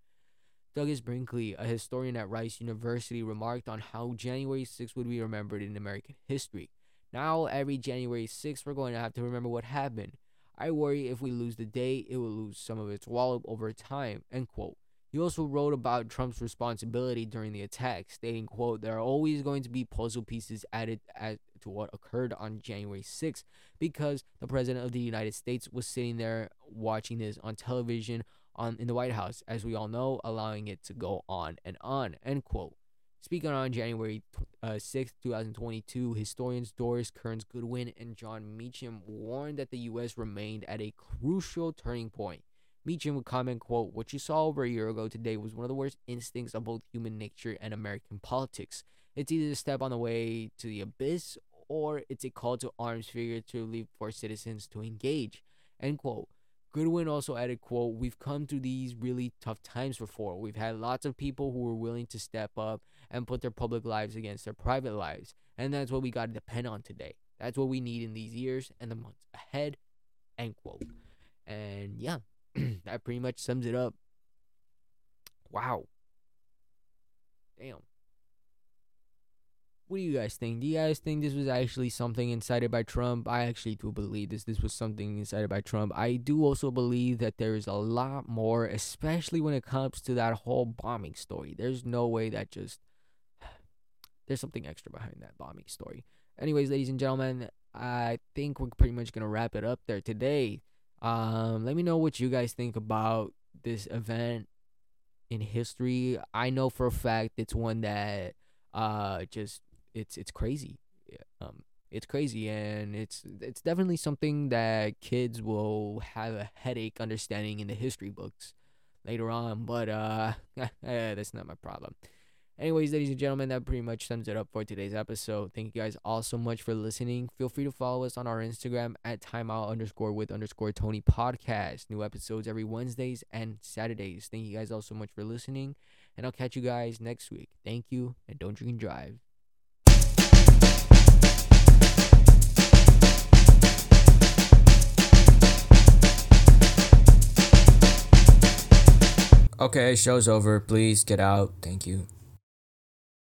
Douglas Brinkley, a historian at Rice University, remarked on how January 6 would be remembered in American history. Now, every January 6, we're going to have to remember what happened. I worry if we lose the day, it will lose some of its wallop over time. End quote. He also wrote about Trump's responsibility during the attack, stating, quote, there are always going to be puzzle pieces added to what occurred on January 6th because the President of the United States was sitting there watching this on television on in the White House, as we all know, allowing it to go on and on, end quote. Speaking on January uh, 6, 2022, historians Doris Kearns Goodwin and Jon Meacham warned that the U.S. remained at a crucial turning point Meacham would comment, quote, What you saw over a year ago today was one of the worst instincts of both human nature and American politics. It's either a step on the way to the abyss or it's a call to arms figuratively for citizens to engage. End quote. Goodwin also added, quote, We've come through these really tough times before. We've had lots of people who were willing to step up and put their public lives against their private lives. And that's what we got to depend on today. That's what we need in these years and the months ahead. End quote. And yeah, [clears throat] that pretty much sums it up. Wow. Damn. What do you guys think? Do you guys think this was actually something incited by Trump? I actually do believe this. This was something incited by Trump. I do also believe that there is a lot more, especially when it comes to that whole bombing story. There's no way that just [sighs] there's something extra behind that bombing story. Anyways, ladies and gentlemen, I think we're pretty much gonna wrap it up there today. Um, let me know what you guys think about this event in history. I know for a fact it's one that uh just it's it's crazy. Um, it's crazy and it's it's definitely something that kids will have a headache understanding in the history books later on but uh [laughs] that's not my problem. Anyways ladies and gentlemen that pretty much sums it up for today's episode. Thank you guys all so much for listening. Feel free to follow us on our instagram at timeout underscore with underscore tony podcast. New episodes every wednesdays and saturdays. Thank you guys all so much for listening and i'll catch you guys next week. Thank you and don't drink and drive Okay, show's over. Please get out. Thank you.